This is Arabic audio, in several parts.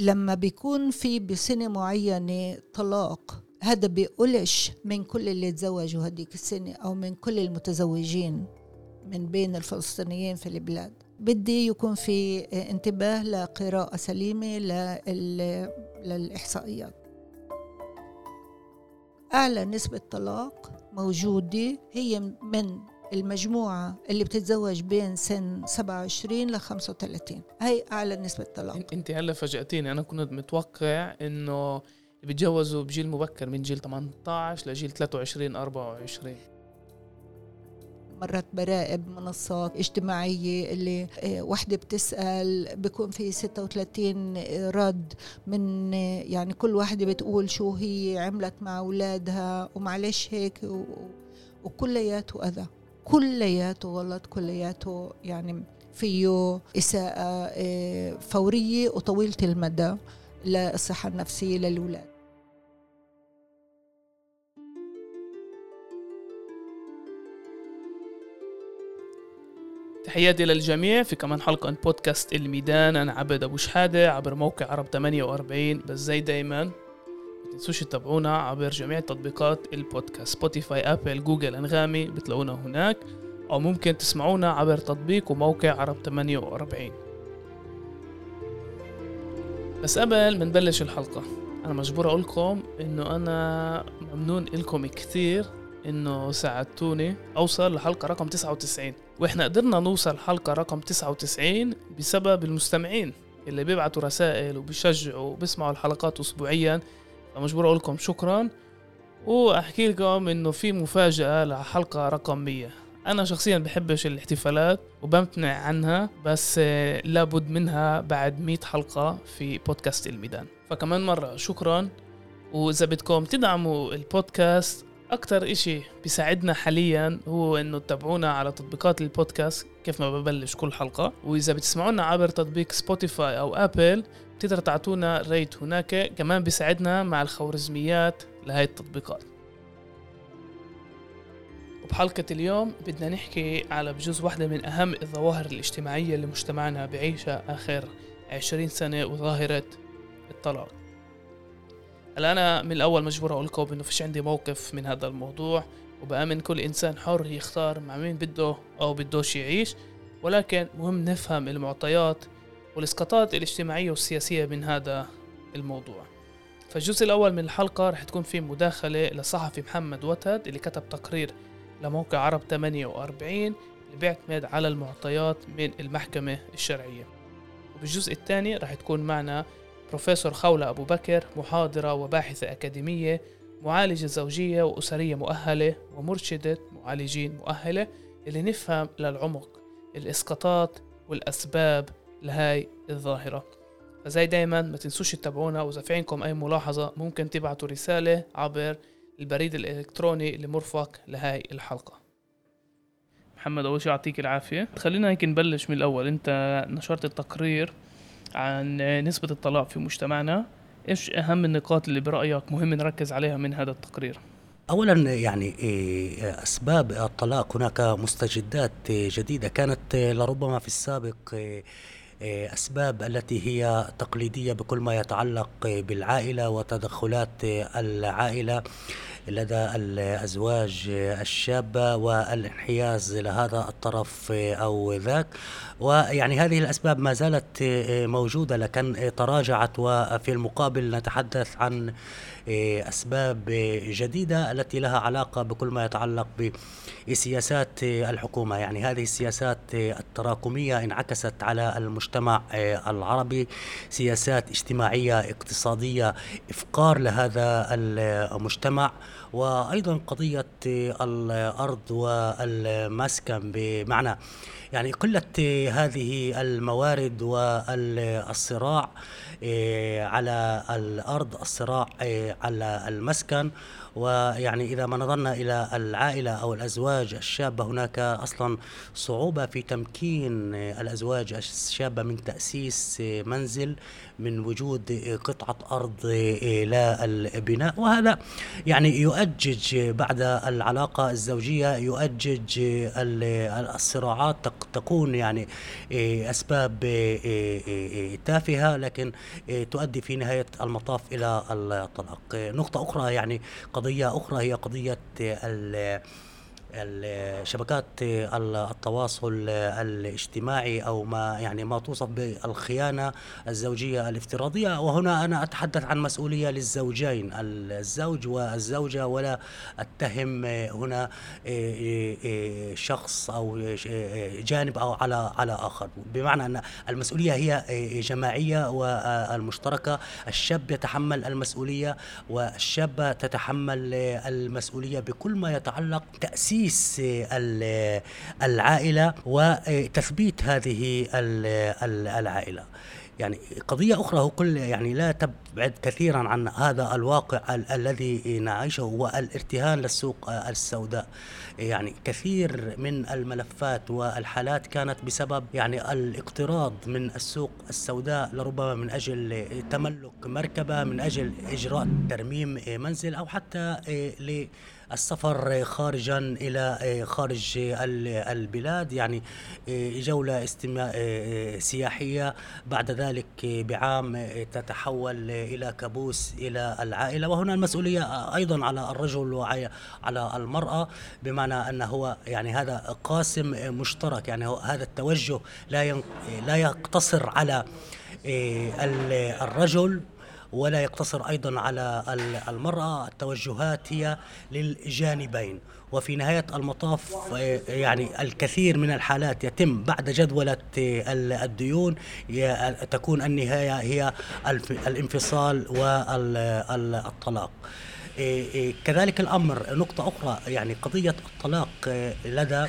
لما بيكون في بسنة معينة طلاق هذا بيقولش من كل اللي تزوجوا هديك السنة أو من كل المتزوجين من بين الفلسطينيين في البلاد. بدي يكون في انتباه لقراءة سليمة للإحصائيات. أعلى نسبة طلاق موجودة هي من المجموعة اللي بتتزوج بين سن 27 ل 35 هي أعلى نسبة طلاق. أنت هلا فاجأتيني. أنا كنت متوقع إنه بيتجوزوا بجيل مبكر من جيل 18 لجيل 23 24 مرات براقب منصات اجتماعية اللي آه، وحدة بتسأل بيكون في 36 رد من يعني كل وحدة بتقول شو هي عملت مع أولادها ومعلش هيك وكلياته أذى كلياته غلط كلياته يعني فيه إساءة آه، فورية وطويلة المدى للصحة النفسية للأولاد. تحياتي للجميع في كمان حلقة من بودكاست الميدان. أنا عبد أبو شحادة عبر موقع عرب 48 بس زي دايما ما تنسوش تتابعونا عبر جميع تطبيقات البودكاست Spotify Apple Google أنغامي بتلاقونا هناك. أو ممكن تسمعونا عبر تطبيق وموقع عرب 48 بس قبل ما نبلش الحلقة أنا مجبور أقول لكم إنه أنا ممنون إلكم كثير إنه ساعدتوني أوصل لحلقة رقم 99 وإحنا قدرنا نوصل حلقة رقم 99 بسبب المستمعين اللي بيبعتوا رسائل وبيشجعوا وبيسمعوا الحلقات أسبوعيا. فمجبور أقول لكم شكرا وأحكي لكم إنه في مفاجأة لحلقة رقم 100 أنا شخصيا بحبش الاحتفالات وبمتنع عنها بس لابد منها بعد 100 حلقة في بودكاست الميدان. فكمان مرة شكرا وإذا بدكم تدعموا البودكاست أكتر إشي بيساعدنا حاليا هو إنه تتابعونا على تطبيقات البودكاست كيف ما ببلش كل حلقة. وإذا بتسمعونا عبر تطبيق Spotify أو Apple بتقدر تعطونا ريت هناك. كمان بيساعدنا مع الخوارزميات لهي التطبيقات. وبحلقة اليوم بدنا نحكي على بجوز واحدة من أهم الظواهر الاجتماعية اللي مجتمعنا بعيشها آخر عشرين سنة وظاهرة الطلاق. هلا أنا من الأول مجبور أقول لكم إنه فيش عندي موقف من هذا الموضوع وبآمن كل إنسان حر يختار مع مين بده أو بدوش يعيش ولكن مهم نفهم المعطيات والإسقاطات الاجتماعية والسياسية من هذا الموضوع. فالجزء الأول من الحلقة رح تكون فيه مداخلة لصحفي محمد وتد اللي كتب تقرير لموقع عرب 48 اللي بيعتمد على المعطيات من المحكمة الشرعية. وبالجزء الثاني رح تكون معنا بروفيسور خولة أبو بكر محاضرة وباحثة أكاديمية معالجة زوجية وأسرية مؤهلة ومرشدة معالجين مؤهلة اللي نفهم للعمق الإسقاطات والأسباب لهاي الظاهرة. فزي دايما ما تنسوش تتابعونا وإذا في عندكم أي ملاحظة ممكن تبعتوا رسالة عبر البريد الإلكتروني اللي مرفق لهاي الحلقة. محمد أول شيء يعطيك العافية. خلينا هيك نبلش من الأول. أنت نشرت التقرير عن نسبة الطلاق في مجتمعنا إيش أهم النقاط اللي برأيك مهم نركز عليها من هذا التقرير؟ اولا يعني أسباب الطلاق هناك مستجدات جديدة كانت لربما في السابق أسباب التي هي تقليدية بكل ما يتعلق بالعائلة وتدخلات العائلة. لدى الأزواج الشابة والانحياز لهذا الطرف أو ذاك. ويعني هذه الأسباب ما زالت موجودة لكن تراجعت وفي المقابل نتحدث عن أسباب جديدة التي لها علاقة بكل ما يتعلق بسياسات الحكومة. يعني هذه السياسات التراكمية انعكست على المجتمع العربي سياسات اجتماعية اقتصادية إفقار لهذا المجتمع وأيضا قضية الأرض والمسكن. بمعنى يعني قله هذه الموارد والصراع إيه، على الأرض الصراع إيه، على المسكن. ويعني إذا ما نظرنا إلى العائلة أو الأزواج الشابة هناك أصلا صعوبة في تمكين الأزواج الشابة من تأسيس منزل من وجود قطعة أرض للبناء وهذا يعني يؤجج بعد العلاقة الزوجية يؤجج الصراعات تكون يعني أسباب تافهة لكن تؤدي في نهاية المطاف إلى الطلاق. نقطة أخرى يعني قضية أخرى هي قضية شبكات التواصل الاجتماعي أو ما يعني ما توصف بالخيانة الزوجية الافتراضية. وهنا أنا أتحدث عن مسؤولية للزوجين الزوج والزوجة ولا أتهم هنا شخص أو جانب أو على على آخر. بمعنى أن المسؤولية هي جماعية والمشتركة. الشاب يتحمل المسؤولية والشابة تتحمل المسؤولية بكل ما يتعلق تأسيس تأسيس العائلة وتثبيت هذه العائلة. يعني قضية أخرى هو كل يعني لا تبعد كثيرا عن هذا الواقع ال الذي نعيشه هو الارتهان للسوق السوداء. يعني كثير من الملفات والحالات كانت بسبب يعني الاقتراض من السوق السوداء لربما من أجل تملك مركبة من أجل إجراء ترميم منزل أو حتى ل السفر خارجا إلى آه، خارج البلاد يعني آه، جولة استماع آه، سياحية. بعد ذلك بعام تتحول إلى كابوس إلى العائلة. وهنا المسؤولية أيضا على الرجل وعلى المرأة بمعنى انه هو يعني هذا قاسم مشترك. يعني هذا التوجه لا لا يقتصر على الرجل. ولا يقتصر أيضا على المرأة. التوجهات هي للجانبين وفي نهاية المطاف يعني الكثير من الحالات يتم بعد جدولة الديون. تكون النهاية هي الانفصال والطلاق كذلك الأمر. نقطة أخرى يعني قضية الطلاق لدى آه،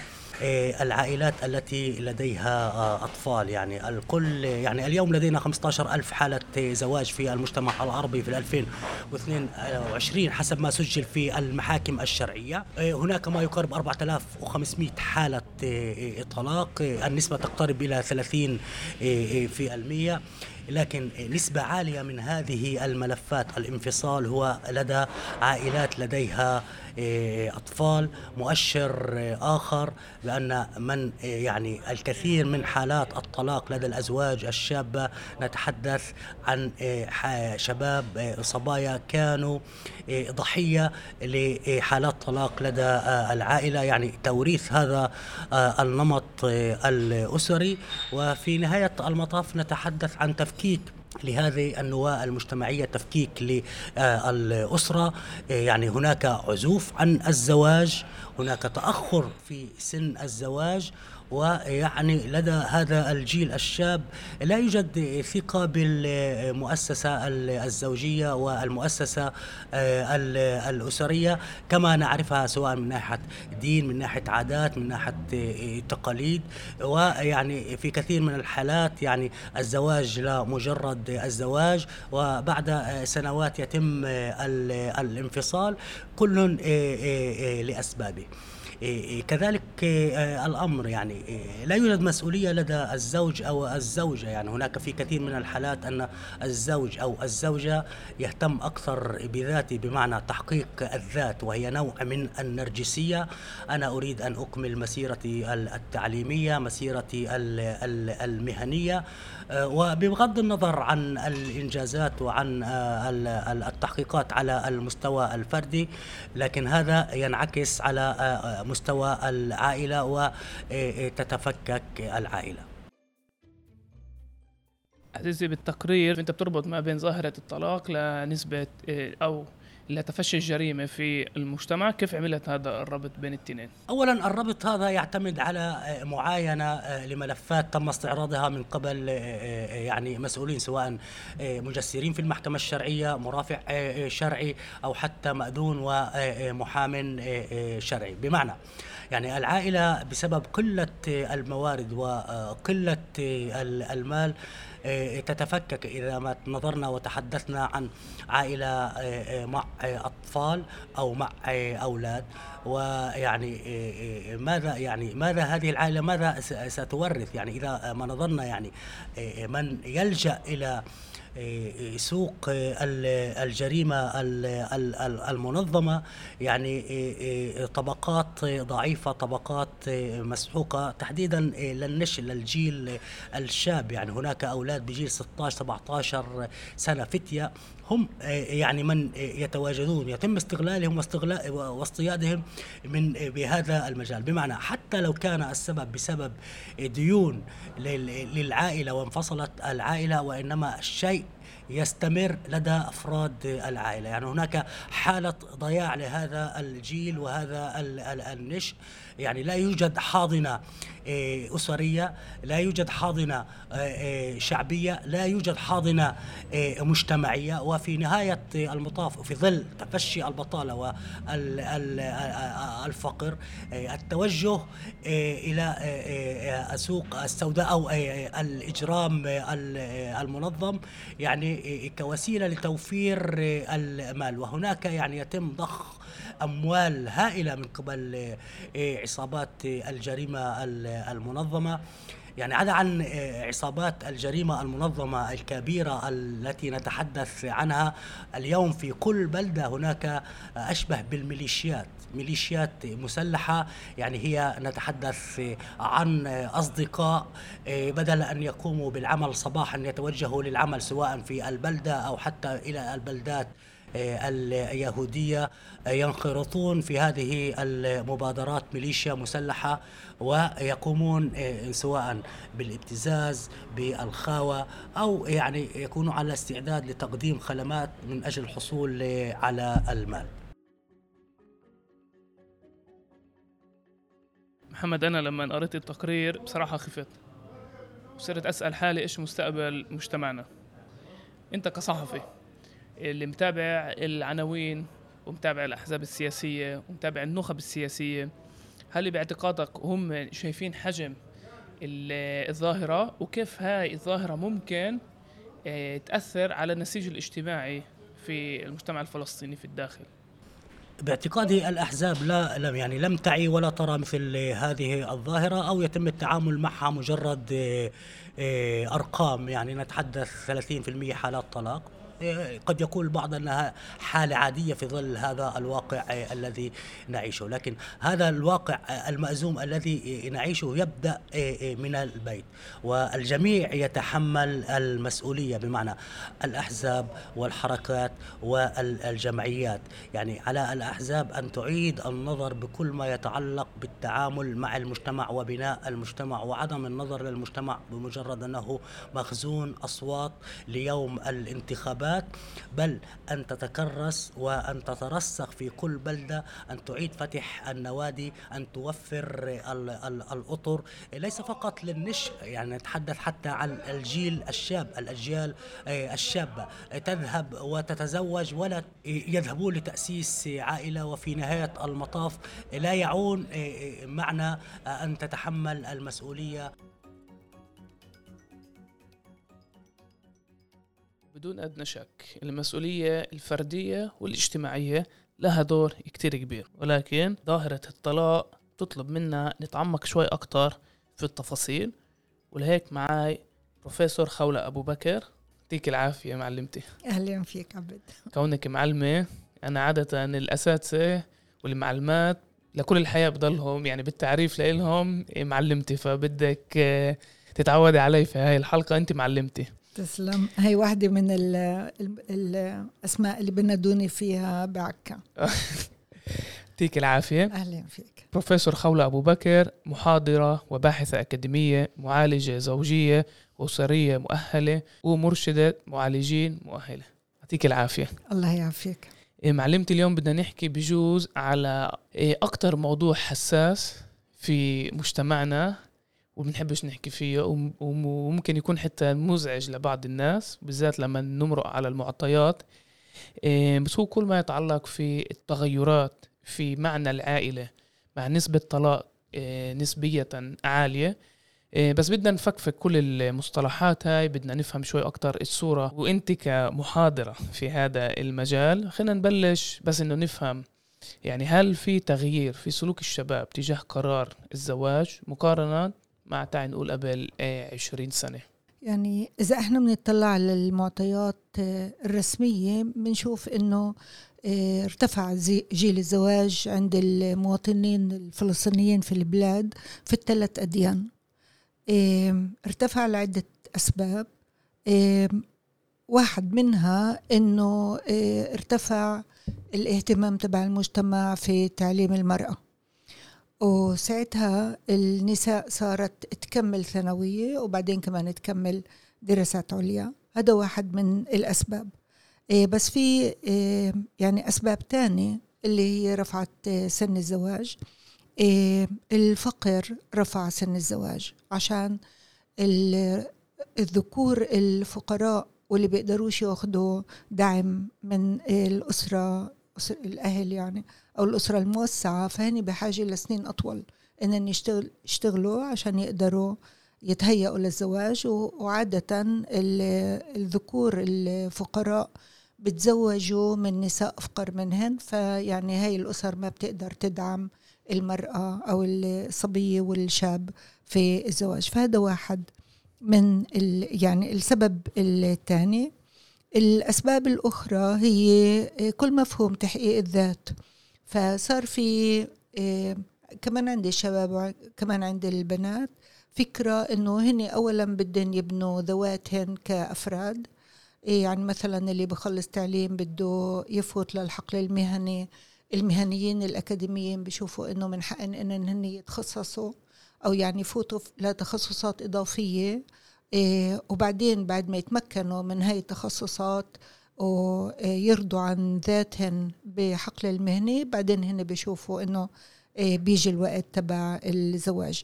العائلات التي لديها آه، أطفال. يعني الكل يعني اليوم لدينا 15 ألف حالة زواج في المجتمع العربي في 2022 حسب ما سجل في المحاكم الشرعية. آه، هناك ما يقارب 4500 حالة طلاق النسبة تقترب إلى 30 في المية. لكن نسبة عالية من هذه الملفات الانفصال هو لدى عائلات لديها أطفال مؤشر آخر بأن من إيه، يعني الكثير من حالات الطلاق لدى الأزواج الشابة. نتحدث عن شباب صبايا كانوا ضحية لحالات طلاق لدى العائلة. يعني توريث هذا النمط الأسري. وفي نهاية المطاف نتحدث عن تفكيك لهذه النواة المجتمعية تفكيك للأسرة. يعني هناك عزوف عن الزواج هناك تأخر في سن الزواج. ويعني لدى هذا الجيل الشاب لا يوجد ثقة بالمؤسسة الزوجية والمؤسسة آه، الأسرية كما نعرفها سواء من ناحية دين من ناحية عادات من ناحية آه، تقاليد. ويعني في كثير من الحالات يعني الزواج لا مجرد الزواج وبعد سنوات يتم الانفصال كل آه، لأسبابه. كذلك إيه، الأمر يعني لا يوجد مسؤولية لدى الزوج أو الزوجة. يعني هناك في كثير من الحالات أن الزوج أو الزوجة يهتم أكثر بذاته بمعنى تحقيق الذات وهي نوع من النرجسية. أنا أريد أن أكمل مسيرتي التعليمية مسيرتي المهنية. وبغض النظر عن الإنجازات وعن التحقيقات على المستوى الفردي لكن هذا ينعكس على مستوى العائلة وتتفكك العائلة. عزيزي بالتقرير أنت بتربط ما بين ظاهرة الطلاق لنسبة أو لتفشي الجريمة في المجتمع كيف عملت هذا الربط بين الاثنين؟ أولا الربط هذا يعتمد على معاينة لملفات تم استعراضها من قبل يعني مسؤولين سواء مجسرين في المحكمة الشرعية مرافع شرعي أو حتى مأذون ومحام شرعي بمعنى يعني العائلة بسبب قلة الموارد وقلة المال آه، تتفكك إذا ما نظرنا وتحدثنا عن عائلة آه، آه، مع أطفال أو مع أولاد. ويعني ماذا يعني ماذا هذه العائلة ماذا ستورث؟ يعني إذا ما نظرنا يعني من يلجأ إلى سوق الجريمة المنظمة. يعني طبقات ضعيفة طبقات مسحوقة تحديدا للنشء للجيل الشاب. يعني هناك أولاد بجيل 16 17 سنة فتية. هم يعني من يتواجدون يتم استغلالهم واستغلال واصطيادهم من بهذا المجال. بمعنى حتى لو كان السبب بسبب ديون للعائلة وانفصلت العائلة وإنما الشيء يستمر لدى أفراد العائلة، يعني هناك حالة ضياع لهذا الجيل وهذا النشء يعني لا يوجد حاضنة آه، أسرية لا يوجد حاضنة آه، آه، شعبية لا يوجد حاضنة مجتمعية. وفي نهاية المطاف وفي ظل تفشي البطالة والفقر التوجه إلى السوق السوداء أو الإجرام المنظم يعني كوسيلة لتوفير المال. وهناك يعني يتم ضخ أموال هائلة من قبل آه، عصابات الجريمة المنظمة. يعني عدا عن آه، عصابات الجريمة المنظمة الكبيرة التي نتحدث عنها. اليوم في كل بلدة هناك أشبه بالميليشيات ميليشيات مسلحة. يعني هي نتحدث عن أصدقاء آه، بدل أن يقوموا بالعمل صباحا يتوجهوا للعمل سواء في البلدة أو حتى إلى البلدات آه، اليهودية آه، ينخرطون في هذه المبادرات ميليشيا مسلحة ويقومون آه، سواء بالابتزاز بالخاوة أو يعني يكونوا على استعداد لتقديم خدمات من أجل الحصول على المال. محمد أنا لما قريت التقرير بصراحة خفت وصرت أسأل حالي إيش مستقبل مجتمعنا. أنت كصحفي اللي متابع العناوين ومتابع الأحزاب السياسية ومتابع النخب السياسية هل باعتقادك هم شايفين حجم الظاهرة؟ وكيف هاي الظاهرة ممكن آه، تأثر على النسيج الاجتماعي في المجتمع الفلسطيني في الداخل؟ باعتقادي الأحزاب لا لم يعني لم تعي ولا ترى مثل هذه الظاهرة أو يتم التعامل معها مجرد آه، آه، أرقام. يعني نتحدث 30% حالات طلاق. قد يقول البعض انها حالة عادية في ظل هذا الواقع الذي نعيشه. لكن هذا الواقع المأزوم الذي نعيشه يبدأ من البيت والجميع يتحمل المسؤولية بمعنى الأحزاب والحركات والجمعيات. يعني على الأحزاب أن تعيد النظر بكل ما يتعلق بالتعامل مع المجتمع وبناء المجتمع وعدم النظر للمجتمع بمجرد أنه مخزون أصوات ليوم الانتخابات. الانتخابات بل أن تتكرس وأن تترسخ في كل بلدة أن تعيد فتح النوادي أن توفر الأطر. ليس فقط للنشء يعني نتحدث حتى عن الجيل الشاب الأجيال آه، الشابة. تذهب وتتزوج ولا يذهبون لتأسيس عائلة وفي نهاية المطاف لا يعون آه، آه، معنى أن تتحمل المسؤولية. بدون أدنى شك. المسؤولية الفردية والاجتماعية لها دور كتير كبير. ولكن ظاهرة الطلاق تطلب منا نتعمق شوي أكتر في التفاصيل. ولهيك معاي بروفيسور خولة أبو بكر. يعطيك العافية معلمتي. أهلا فيك عبد. كونك معلمة أنا عادة الأساتذة والمعلمات لكل الحياة بضلهم يعني بالتعريف لإلهم معلمتي فبدك تتعودي علي في هاي الحلقة. أنت معلمتي. تسلم. هي واحدة من ال ال الأسماء اللي بنادوني فيها بعكا. يعطيك العافية. أهلا فيك. بروفيسور خولة أبو بكر محاضرة وباحثة أكاديمية معالجة زوجية أسرية مؤهلة ومرشدة معالجين مؤهلة. يعطيك العافية. الله يعافيك. إيه، معلمتي اليوم بدنا نحكي بجوز على إيه، أكتر موضوع حساس في مجتمعنا وبنحبش نحكي فيه وممكن يكون حتى مزعج لبعض الناس بالذات لما نمرق على المعطيات. إيه، بس هو كل ما يتعلق في التغيرات في معنى العائلة مع نسبة طلاق إيه، نسبية عالية. إيه، بس بدنا نفكفك كل المصطلحات هاي بدنا نفهم شوي أكتر الصورة. وأنت كمحاضرة في هذا المجال خلينا نبلش بس إنه نفهم يعني هل في تغيير في سلوك الشباب تجاه قرار الزواج مقارنة مع تعال نقول قبل 20 سنة. يعني إذا إحنا بنطلع على المعطيات آه، الرسمية بنشوف إنه آه، ارتفع جيل الزواج عند المواطنين الفلسطينيين في البلاد في الثلاث أديان. ارتفع لعدة أسباب. واحد منها إنه آه، ارتفع الاهتمام تبع المجتمع في تعليم المرأة. وساعتها النساء صارت تكمل ثانوية وبعدين كمان تكمل دراسات عليا. هذا واحد من الأسباب. إيه، بس في إيه، يعني أسباب تانية اللي هي رفعت سن الزواج. إيه، الفقر رفع سن الزواج عشان الذكور الفقراء واللي بيقدروش ياخدوا دعم من الأسرة الأهل يعني أو الأسرة الموسعة فهني بحاجة لسنين أطول إنهم يشتغل يشتغلوا عشان يقدروا يتهيئوا للزواج وعادة الذكور الفقراء بتزوجوا من نساء أفقر منهن فيعني هاي الأسر ما بتقدر تدعم المرأة أو الصبية والشاب في الزواج. فهذا واحد من يعني السبب الثاني. الأسباب الأخرى هي كل مفهوم تحقيق الذات. فصار في آه، كمان عند الشباب كمان عند البنات فكرة إنه هن أولا بدهم يبنوا ذواتهن كأفراد. إيه، يعني مثلا اللي بخلص تعليم بده يفوت للحقل المهني المهنيين الأكاديميين بيشوفوا إنه من حقن إنهم هن يتخصصوا أو يعني يفوتوا لتخصصات إضافية. وبعدين بعد ما يتمكنوا من هاي التخصصات ويرضوا عن ذاتهن بحقل المهني بعدين هن بيشوفوا إنه إيه بيجي الوقت تبع الزواج.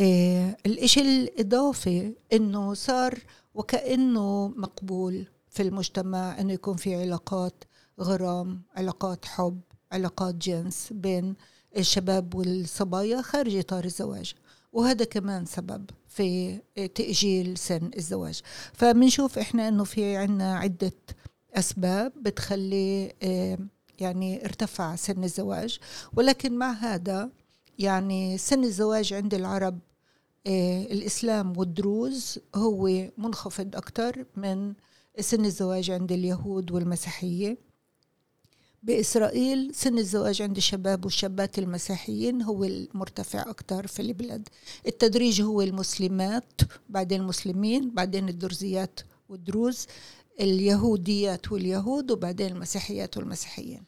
إيه الإشي الإضافي إنه صار وكأنه مقبول في المجتمع إنه يكون في علاقات غرام علاقات حب علاقات جنس بين الشباب والصبايا خارج إطار الزواج. وهذا كمان سبب. في تأجيل سن الزواج. فبنشوف إحنا إنه في عنا عدة أسباب بتخلي آه، يعني ارتفع سن الزواج. ولكن مع هذا يعني سن الزواج عند العرب آه، الإسلام والدروز هو منخفض أكثر من سن الزواج عند اليهود والمسيحية. بإسرائيل سن الزواج عند الشباب والشابات المسيحيين هو المرتفع أكثر في البلاد. التدريج هو المسلمات بعدين المسلمين بعدين الدرزيات والدروز اليهوديات واليهود وبعدين المسيحيات والمسيحيين.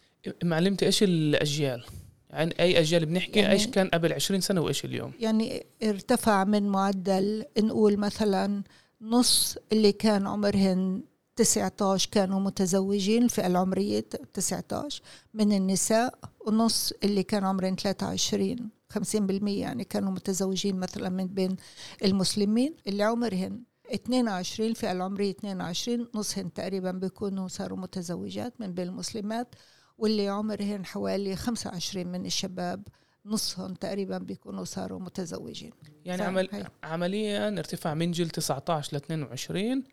معلمتي إيش الأجيال؟ يعني أي أجيال بنحكي؟ يعني إيش كان قبل 20 سنة وإيش اليوم؟ يعني ارتفع من معدل نقول مثلا نص اللي كان عمرهن 19 كانوا متزوجين الفئة العمرية 19 من النساء ونص اللي كان عمرهم 23 50% يعني كانوا متزوجين مثلا من بين المسلمين اللي عمرهن. 22 الفئة العمرية 22 نصهن تقريبا بيكونوا صاروا متزوجات من بين المسلمات واللي عمرهن حوالي 25 من الشباب نصهم تقريبا بيكونوا صاروا متزوجين. يعني عمل عمليا ارتفاع من جيل 19 ل 22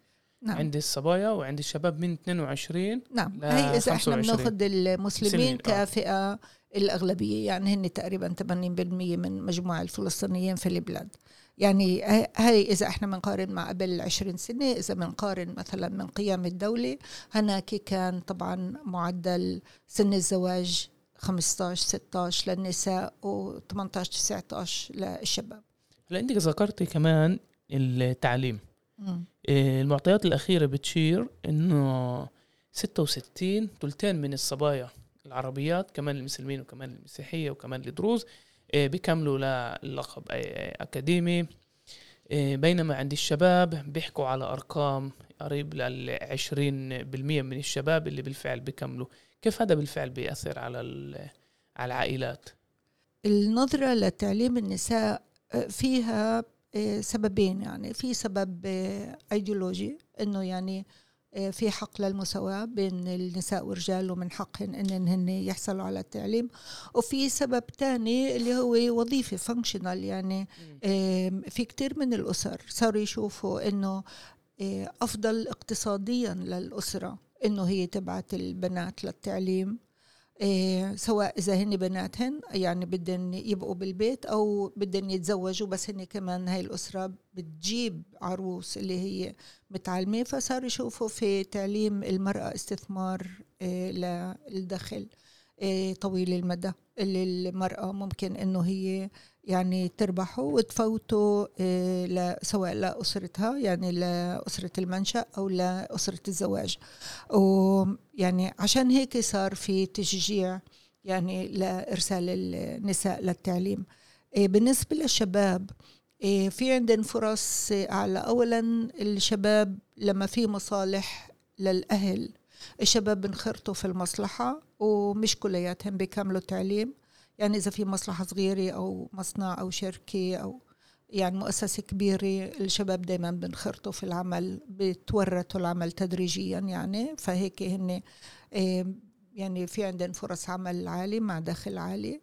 نعم. عند الصبايا وعند الشباب من 22 نعم هي إذا إحنا بناخذ المسلمين آه. كفئة الأغلبية يعني هن تقريبا 80% من مجموع الفلسطينيين في البلاد يعني هاي إذا إحنا بنقارن مع قبل 20 سنة إذا بنقارن مثلا من قيام الدولة هناك كان طبعا معدل سن الزواج 15 16 للنساء و 18 19 للشباب هلأ انت ذكرتي كمان التعليم المعطيات الأخيرة بتشير إنه 66 ثلثين من الصبايا العربيات كمان المسلمين وكمان المسيحية وكمان الدروز إيه، بيكملوا للقب أكاديمي. إيه، بينما عند الشباب بيحكوا على أرقام قريب لل 20% من الشباب اللي بالفعل بيكملوا. كيف هذا بالفعل بيأثر على على العائلات؟ النظرة لتعليم النساء فيها سببين يعني. في سبب آه، ايديولوجي إنه يعني آه، في حق للمساواة بين النساء والرجال ومن حقهن انهن يحصلوا على التعليم. وفي سبب تاني اللي هو وظيفة فانكشنال يعني في كتير من الأسر صاروا يشوفوا إنه أفضل اقتصاديا للأسرة إنه هي تبعت البنات للتعليم. إيه سواء إذا هن بناتهن يعني بدهن يبقوا بالبيت أو بدهن يتزوجوا بس هن كمان هاي الأسرة بتجيب عروس اللي هي متعلمة فصاروا يشوفوا في تعليم المرأة استثمار إيه للدخل إيه طويل المدى اللي المرأة ممكن إنه هي يعني تربحه وتفوته إيه سواء لأسرتها يعني لأسرة المنشأ أو لأسرة الزواج. ويعني عشان هيك صار في تشجيع يعني لإرسال النساء للتعليم. إيه بالنسبة للشباب إيه في عندنا فرص أعلى. أولا الشباب لما في مصالح للأهل الشباب بنخرطوا في المصلحة ومش كلياتهم بيكملوا التعليم. يعني إذا في مصلحة صغيرة أو مصنع أو شركة أو يعني مؤسسة كبيرة الشباب دايما بنخرطوا في العمل بتورطوا العمل تدريجيا يعني. فهيك هن يعني في عندنا فرص عمل عالية مع دخل عالي.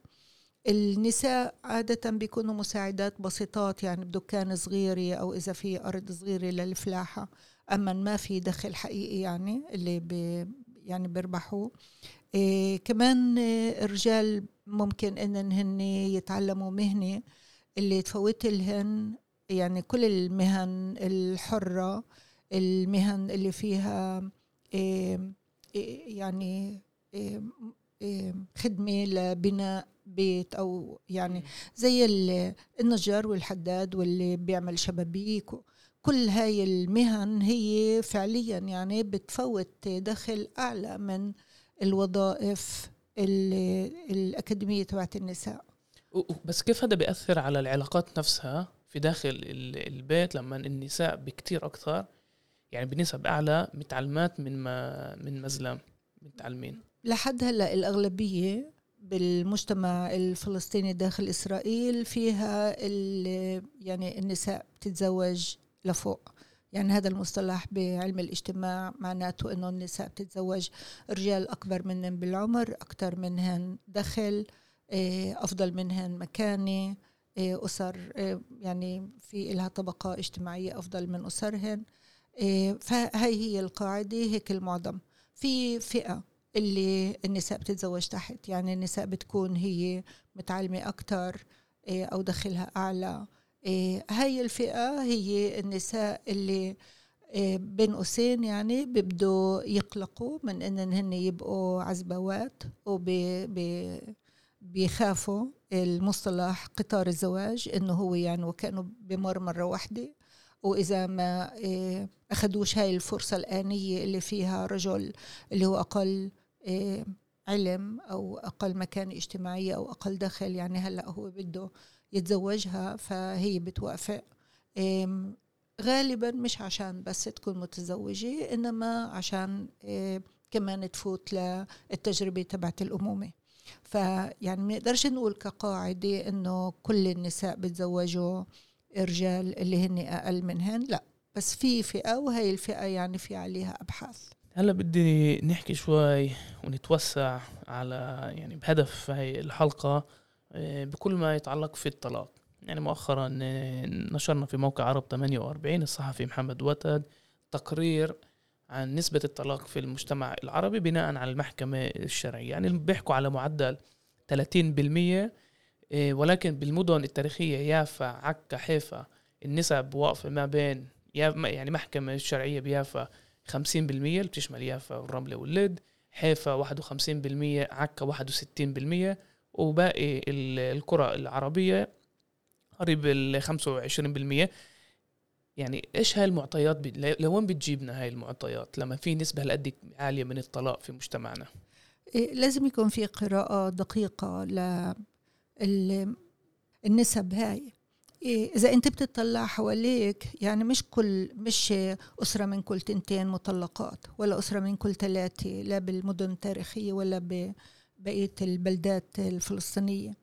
النساء عادة بيكونوا مساعدات بسيطات يعني بدكان صغيرة أو إذا في أرض صغيرة للفلاحة. أما ما في دخل حقيقي يعني اللي بي يعني بيربحوا إيه كمان الرجال ممكن ان يتعلموا مهنة اللي تفوت لهن يعني كل المهن الحرة المهن اللي فيها إيه إيه يعني إيه إيه خدمة لبناء بيت أو يعني زي النجار والحداد واللي بيعمل شبابيك كل هاي المهن هي فعليا يعني بتفوت دخل أعلى من الوظائف الأكاديمية تبعت النساء. بس كيف هذا بيأثر على العلاقات نفسها في داخل البيت لما النساء بكتير أكثر؟ يعني بنسب أعلى متعلمات من ما من مزلم متعلمين. لحد هلأ الأغلبية بالمجتمع الفلسطيني داخل إسرائيل فيها يعني النساء بتتزوج لفوق. يعني هذا المصطلح بعلم الاجتماع معناته إنه النساء بتتزوج رجال أكبر منهن بالعمر أكثر منهن دخل إيه، أفضل منهن مكانة إيه، أسر إيه، يعني في لها طبقة اجتماعية أفضل من أسرهن. فهي هي القاعدة هيك المعظم. في فئة اللي النساء بتتزوج تحت يعني النساء بتكون هي متعلمة أكثر أو دخلها أعلى. هاي الفئة هي النساء اللي إيه بين قوسين يعني بيبدوا يقلقوا من إن هن يبقوا عزبوات وبيخافوا المصطلح قطار الزواج إنه هو يعني وكأنه بمر مرة واحدة. وإذا ما إيه اخذوش هاي الفرصة الآنية اللي فيها رجل اللي هو أقل إيه علم أو أقل مكانة اجتماعية أو أقل دخل يعني هلأ هو بده يتزوجها فهي بتوافق. غالبا مش عشان بس تكون متزوجة إنما عشان كمان تفوت للتجربة تبعت الأمومة. فيعني ما نقدرش نقول كقاعدة إنه كل النساء بتزوجوا رجال اللي هن أقل منهن لا. بس في فئة وهي الفئة يعني في عليها أبحاث. هلأ بدي نحكي شوي ونتوسع على يعني بهدف هاي الحلقة. آه، بكل ما يتعلق في الطلاق. يعني مؤخرا آه، نشرنا في موقع عرب 48 الصحفي محمد وتد تقرير عن نسبة الطلاق في المجتمع العربي بناء على المحكمة الشرعية. يعني بيحكوا على معدل 30% آه، ولكن بالمدن التاريخية يافا عكا حيفا النسب واقفة ما بين يعني محكمة الشرعية بيافا 50% اللي بتشمل يافا والرملة واللد حيفا 51% عكا 61% وباقي القرى العربية قريب ال 25% يعني إيش هاي المعطيات لوين بتجيبنا هاي المعطيات لما في نسبة هالقد عالية من الطلاق في مجتمعنا؟ إيه، لازم يكون في قراءة دقيقة للنسب هاي. إيه، إذا أنت بتطلع حواليك يعني مش كل مش أسرة من كل تنتين مطلقات ولا أسرة من كل ثلاثة لا بالمدن التاريخية ولا بقية البلدات الفلسطينية.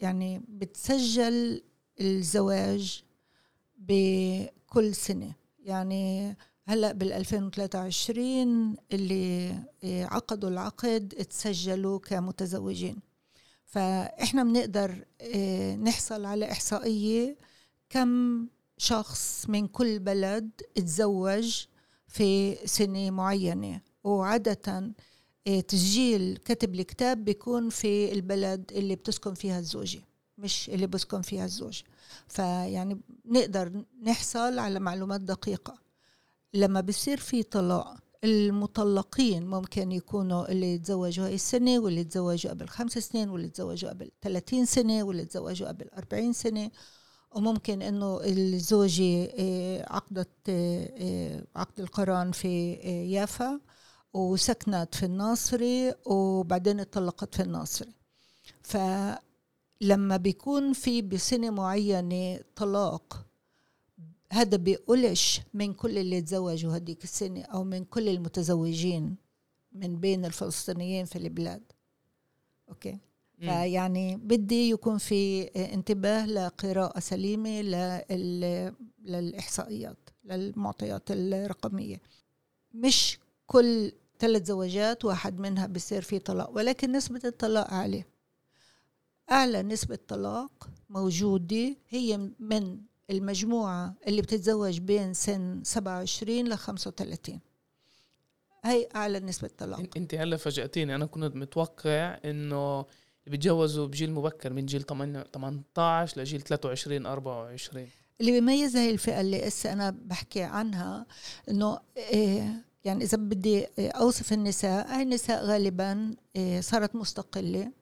يعني بتسجل الزواج بكل سنة. يعني هلأ بال 2023 اللي إيه، عقدوا العقد تسجلوا كمتزوجين. فإحنا بنقدر إيه، نحصل على إحصائية كم شخص من كل بلد تزوج في سنة معينة. وعادة آه، تسجيل كتب الكتاب بيكون في البلد اللي بتسكن فيها الزوجة مش اللي بسكن فيها الزوج فيعني نقدر نحصل على معلومات دقيقة. لما بصير في طلاق المطلقين ممكن يكونوا اللي تزوجوا هاي السنة واللي تزوجوا قبل خمس سنين واللي تزوجوا قبل 30 سنة واللي تزوجوا قبل 40 سنة. وممكن إنه الزوجة آه، عقدت آه، عقد القران في يافا. وسكنت في الناصري وبعدين اتطلقت في الناصري. فلما بيكون في بسنة معينة طلاق هذا بيقولش من كل اللي تزوجوا هديك السنة أو من كل المتزوجين من بين الفلسطينيين في البلاد. أوكي؟ فيعني بدي يكون في انتباه لقراءة سليمة للإحصائيات للمعطيات الرقمية. مش كل ثلاث زواجات واحد منها بصير في طلاق ولكن نسبة الطلاق عالية. أعلى نسبة طلاق موجودة هي من المجموعة اللي بتتزوج بين سن 27 ل 35 هي أعلى نسبة طلاق. أنت هلا فاجأتيني أنا كنت متوقع إنه بيتجوزوا بجيل مبكر من جيل 18 لجيل 23 24 اللي بيميز هاي الفئة اللي هسه أنا بحكي عنها إنه إيه يعني إذا بدي أوصف النساء هاي النساء غالبا إيه صارت مستقلة.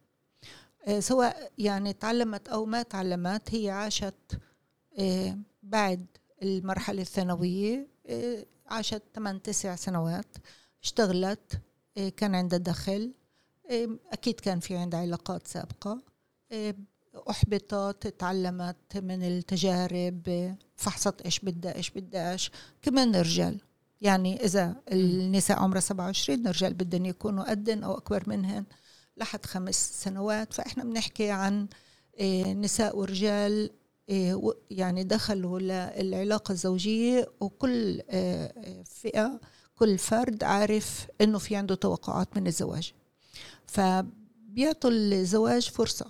إيه سواء يعني تعلمت أو ما تعلمت هي عاشت إيه بعد المرحلة الثانوية عاشت 8 9 سنوات اشتغلت كان عندها دخل أكيد كان في عندها علاقات سابقة أحبطت تعلمت من التجارب فحصت إيش بدها إيش بدهاش. كمان الرجال يعني إذا النساء عمرها 27 الرجال بدهم يكونوا قدن أو أكبر منهن لحد خمس سنوات. فإحنا بنحكي عن إيه، نساء ورجال يعني دخلوا للعلاقة الزوجية وكل فئة كل فرد عارف إنه في عنده توقعات من الزواج. فبيعطوا الزواج فرصة.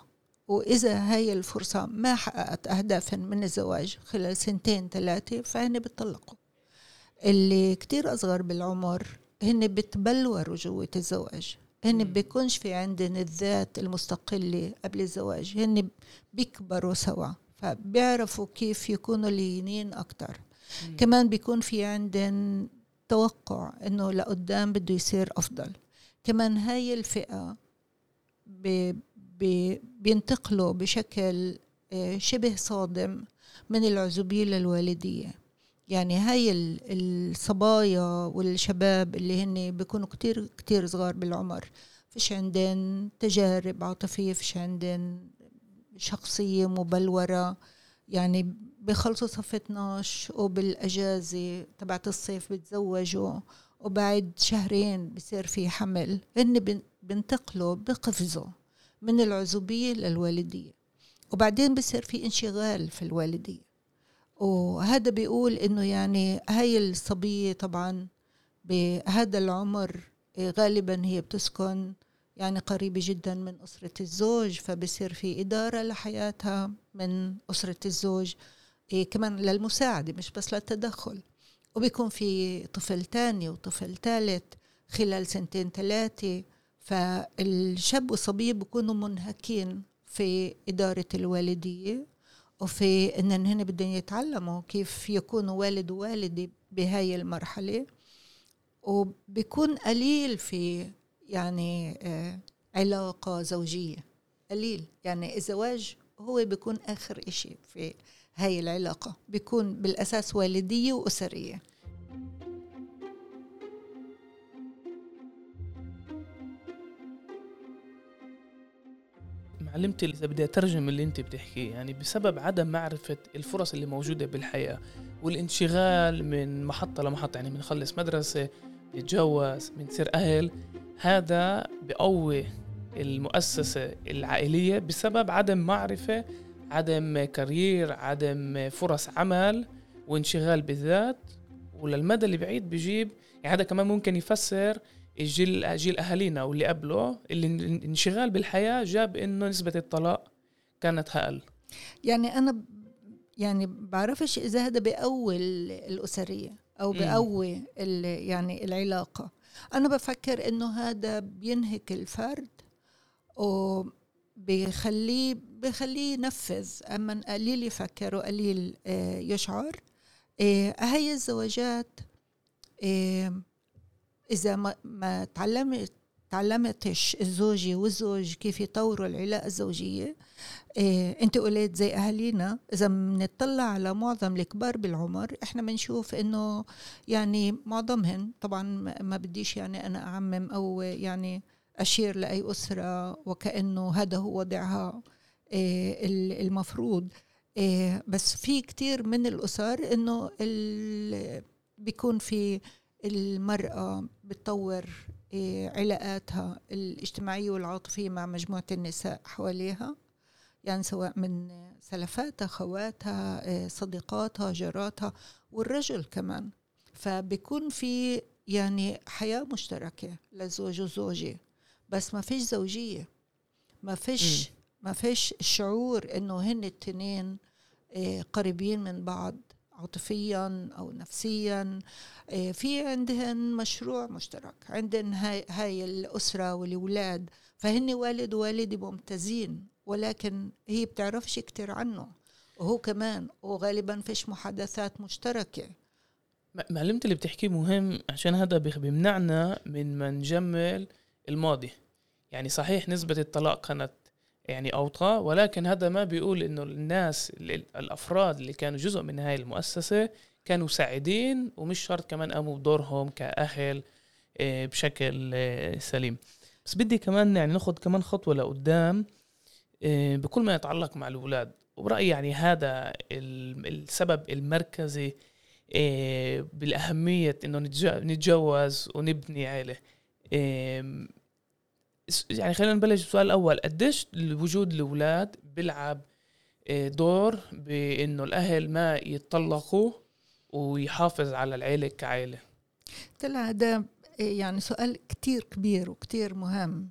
وإذا هاي الفرصة ما حققت أهداف من الزواج خلال سنتين ثلاثة فهن بتطلقوا اللي كتير أصغر بالعمر هن بتبلوروا جوة الزواج. هن بيكونش في عندن الذات المستقلة قبل الزواج. هن بيكبروا سوا فبيعرفوا كيف يكونوا لينين أكتر. كمان بيكون في عندن توقع إنه لقدام بده يصير أفضل. كمان هاي الفئة بي بي بينتقلوا بشكل آه، شبه صادم من العزوبية للوالدية يعني هاي الصبايا والشباب اللي هن بيكونوا كتير كتير صغار بالعمر. فيش عندن تجارب عاطفية فيش عندن شخصية مبلورة. يعني بخلصوا صف 12 وبالأجازة تبعت الصيف بتزوجوا وبعد شهرين بصير في حمل. هن بنتقلوا بقفزوا من العزوبية للوالدية. وبعدين بصير في انشغال في الوالدية. وهذا بيقول إنه يعني هاي الصبية طبعا بهذا العمر غالبا هي بتسكن يعني قريبة جدا من أسرة الزوج فبصير في إدارة لحياتها من أسرة الزوج إيه كمان للمساعدة مش بس للتدخل. وبيكون في طفل تاني وطفل ثالث خلال سنتين ثلاثة فالشاب والصبية بيكونوا منهكين في إدارة الوالدية. وفي إن هن بدهم يتعلموا كيف يكونوا والد ووالدة بهاي المرحلة. وبيكون قليل في يعني آه، علاقة زوجية. قليل. يعني الزواج هو بيكون آخر إشي في هاي العلاقة. بيكون بالأساس والدية وأسرية. معلمتي إذا بدي أترجم اللي أنت بتحكيه يعني بسبب عدم معرفة الفرص اللي موجودة بالحياة والانشغال من محطة لمحطة يعني بنخلص مدرسة نتجوز بنصير أهل هذا بقوي المؤسسة العائلية بسبب عدم معرفة عدم كارير عدم فرص عمل وانشغال بالذات. وللمدى اللي بعيد بجيب يعني هذا كمان ممكن يفسر الجيل جيل أهالينا واللي قبله اللي الانشغال بالحياة جاب إنه نسبة الطلاق كانت أقل. يعني أنا يعني بعرفش إذا هذا بقوي الأسرية أو بقوي يعني العلاقة. أنا بفكر إنه هذا بينهك الفرد وبيخليه بيخليه ينفذ. أما قليل يفكر وقليل آه، يشعر. آه، هاي الزواجات إذا ما, ما تعلمت تعلمتش الزوجة والزوج كيف يطوروا العلاقة الزوجية إيه أنت قلت زي أهالينا إذا بنطلع على معظم الكبار بالعمر إحنا بنشوف إنه يعني معظمهن طبعا ما بديش يعني أنا أعمم أو يعني أشير لأي أسرة وكأنه هذا هو وضعها إيه المفروض إيه بس في كتير من الأسر إنه بيكون في المرأة بتطور إيه علاقاتها الاجتماعية والعاطفية مع مجموعة النساء حواليها يعني سواء من سلفاتها خواتها آه، صديقاتها جاراتها والرجل كمان. فبيكون في يعني حياة مشتركة للزوج والزوجة بس ما فيش زوجية. ما فيش ما فيش الشعور إنه هن التنين آه، قريبين من بعض. عاطفيا أو نفسيا آه، في عندهن مشروع مشترك. عندهن هاي, هاي الأسرة والأولاد. فهن والد ووالده ممتازين ولكن هي بتعرفش كتير عنه. وهو كمان وغالبا فيش محادثات مشتركة. معلمة اللي بتحكيه مهم عشان هذا بيمنعنا من ما نجمل الماضي. يعني صحيح نسبة الطلاق كانت يعني أوطى ولكن هذا ما بيقول إنه الناس الأفراد اللي كانوا جزء من هاي المؤسسة كانوا سعيدين ومش شرط كمان قاموا بدورهم كأهل آه، بشكل آه، سليم. بس بدي كمان يعني ناخد كمان خطوة لقدام آه، بكل ما يتعلق مع الأولاد. وبرأيي يعني هذا السبب المركزي بالأهمية إنه نتجوز ونبني عيلة. يعني خلينا نبلش بالسؤال الأول. قديش وجود الأولاد بيلعب آه، دور بإنه الأهل ما يتطلقوا ويحافظ على العيلة كعيلة؟ طلع هذا يعني سؤال كتير كبير وكتير مهم.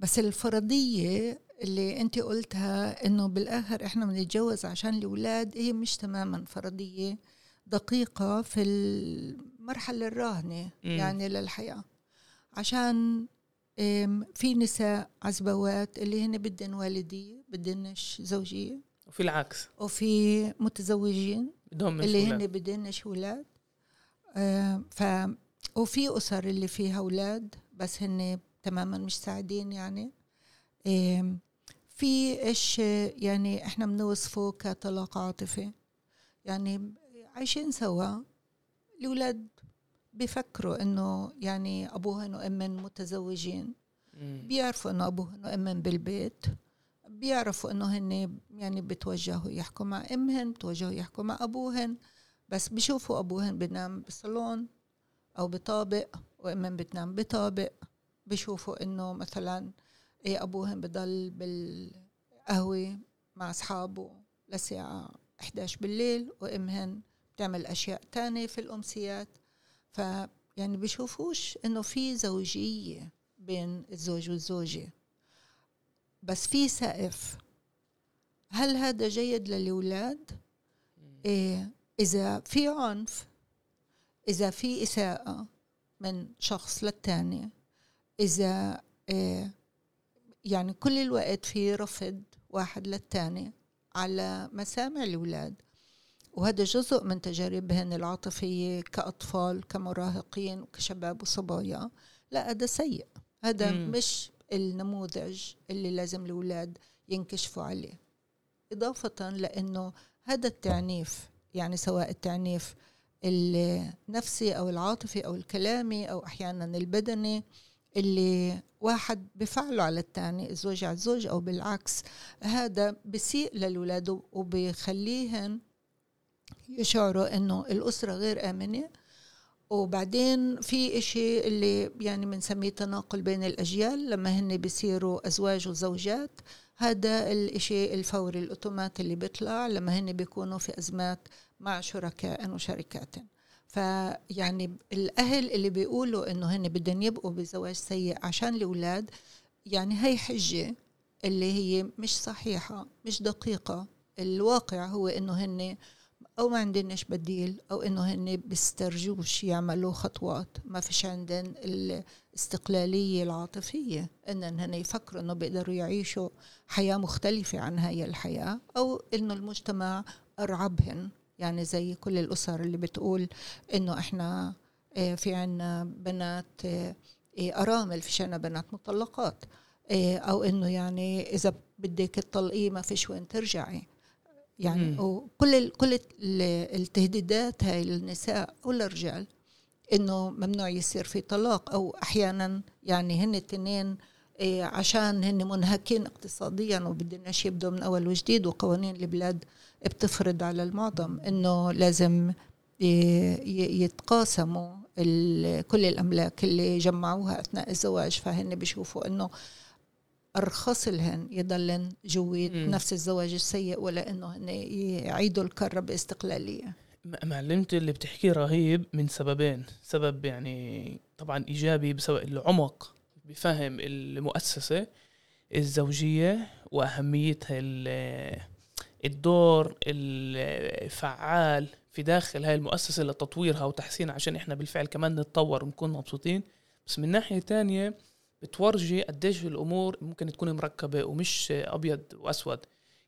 بس الفرضية اللي أنت قلتها إنه بالآخر إحنا بنتجوز عشان الأولاد هي مش تماما فرضية دقيقة في المرحلة الراهنة يعني للحياة. عشان في نساء عزبوات اللي هن بدن والديه بدنش زوجيه وفي العكس. وفي متزوجين بدهم اللي هن بدنش أولاد ف وفي أسر اللي فيها أولاد بس هن تماما مش سعيدين يعني. في إيش يعني إحنا بنوصفه كطلاق عاطفي. يعني عايشين سوا. الأولاد بيفكروا إنه يعني أبوهن وامن متزوجين. بيعرفوا إنه أبوهن وامن بالبيت. بيعرفوا إنه هن يعني بتوجهوا يحكوا مع أمهن بتوجهوا يحكوا مع أبوهن. بس بيشوفوا أبوهن بنام بالصالون أو بطابق وامن بتنام بطابق. بيشوفوا إنه مثلا إيه أبوهم بضل بالقهوة مع أصحابه لساعة 11 بالليل وأمهن بتعمل أشياء تانية في الأمسيات فيعني بيشوفوش إنه في زوجية بين الزوج والزوجة. بس في سقف. هل هذا جيد للأولاد؟ إيه إذا في عنف إذا في إساءة من شخص للتاني إذا إيه يعني كل الوقت في رفض واحد للتاني على مسامع الأولاد. وهذا جزء من تجاربهن العاطفية كأطفال كمراهقين وكشباب وصبايا. لا هذا سيء. هذا مم. مش النموذج اللي لازم الأولاد ينكشفوا عليه. إضافة لأنه هذا التعنيف يعني سواء التعنيف النفسي أو العاطفي أو الكلامي أو أحيانا البدني اللي واحد بفعله على الثاني الزوج على الزوج أو بالعكس هذا بسيء للولاد وبيخليهن يشعروا إنه الأسرة غير آمنة. وبعدين في إشي اللي يعني بنسميه تناقل بين الأجيال لما هن بيصيروا أزواج وزوجات هذا الإشي الفوري الاوتوماتي اللي بيطلع لما هن بيكونوا في أزمات مع شركاء وشركات. فيعني الأهل اللي بيقولوا إنه هن بدهم يبقوا بزواج سيء عشان الأولاد يعني هي حجة اللي هي مش صحيحة مش دقيقة. الواقع هو إنه هن أو ما عندناش بديل أو إنه هن بيسترجوش يعملوا خطوات ما فيش عندن الاستقلالية العاطفية. ان هن يفكروا إنه بيقدروا يعيشوا حياة مختلفة عن هاي الحياة أو إنه المجتمع أرعبهن. يعني زي كل الأسر اللي بتقول إنه إحنا آه، في عنا بنات آه، آه، أرامل في عنا بنات مطلقات. أو إنه يعني إذا بدك تطلقيه ما فيش وين ترجعي. يعني وكل ال كل التهديدات هاي للنساء والرجال إنه ممنوع يصير في طلاق أو أحيانا يعني هن الاثنين إيه عشان هن منهكين اقتصاديا وبدناش يبدوا من أول وجديد وقوانين البلاد بتفرض على المعظم إنه لازم يتقاسموا كل الأملاك اللي جمعوها أثناء الزواج. فهن بيشوفوا إنه ارخص لهن يضلن جوي نفس الزواج السيء ولا إنه هن يعيدوا الكرة باستقلالية. معلمتي اللي بتحكي رهيب من سببين. سبب يعني طبعا إيجابي بسبب العمق بفهم المؤسسة الزوجية وأهميتها الدور الفعال في داخل هاي المؤسسة لتطويرها وتحسينها عشان إحنا بالفعل كمان نتطور ونكون مبسوطين. بس من ناحية تانية بتورجي قديش الأمور ممكن تكون مركبة ومش أبيض وأسود.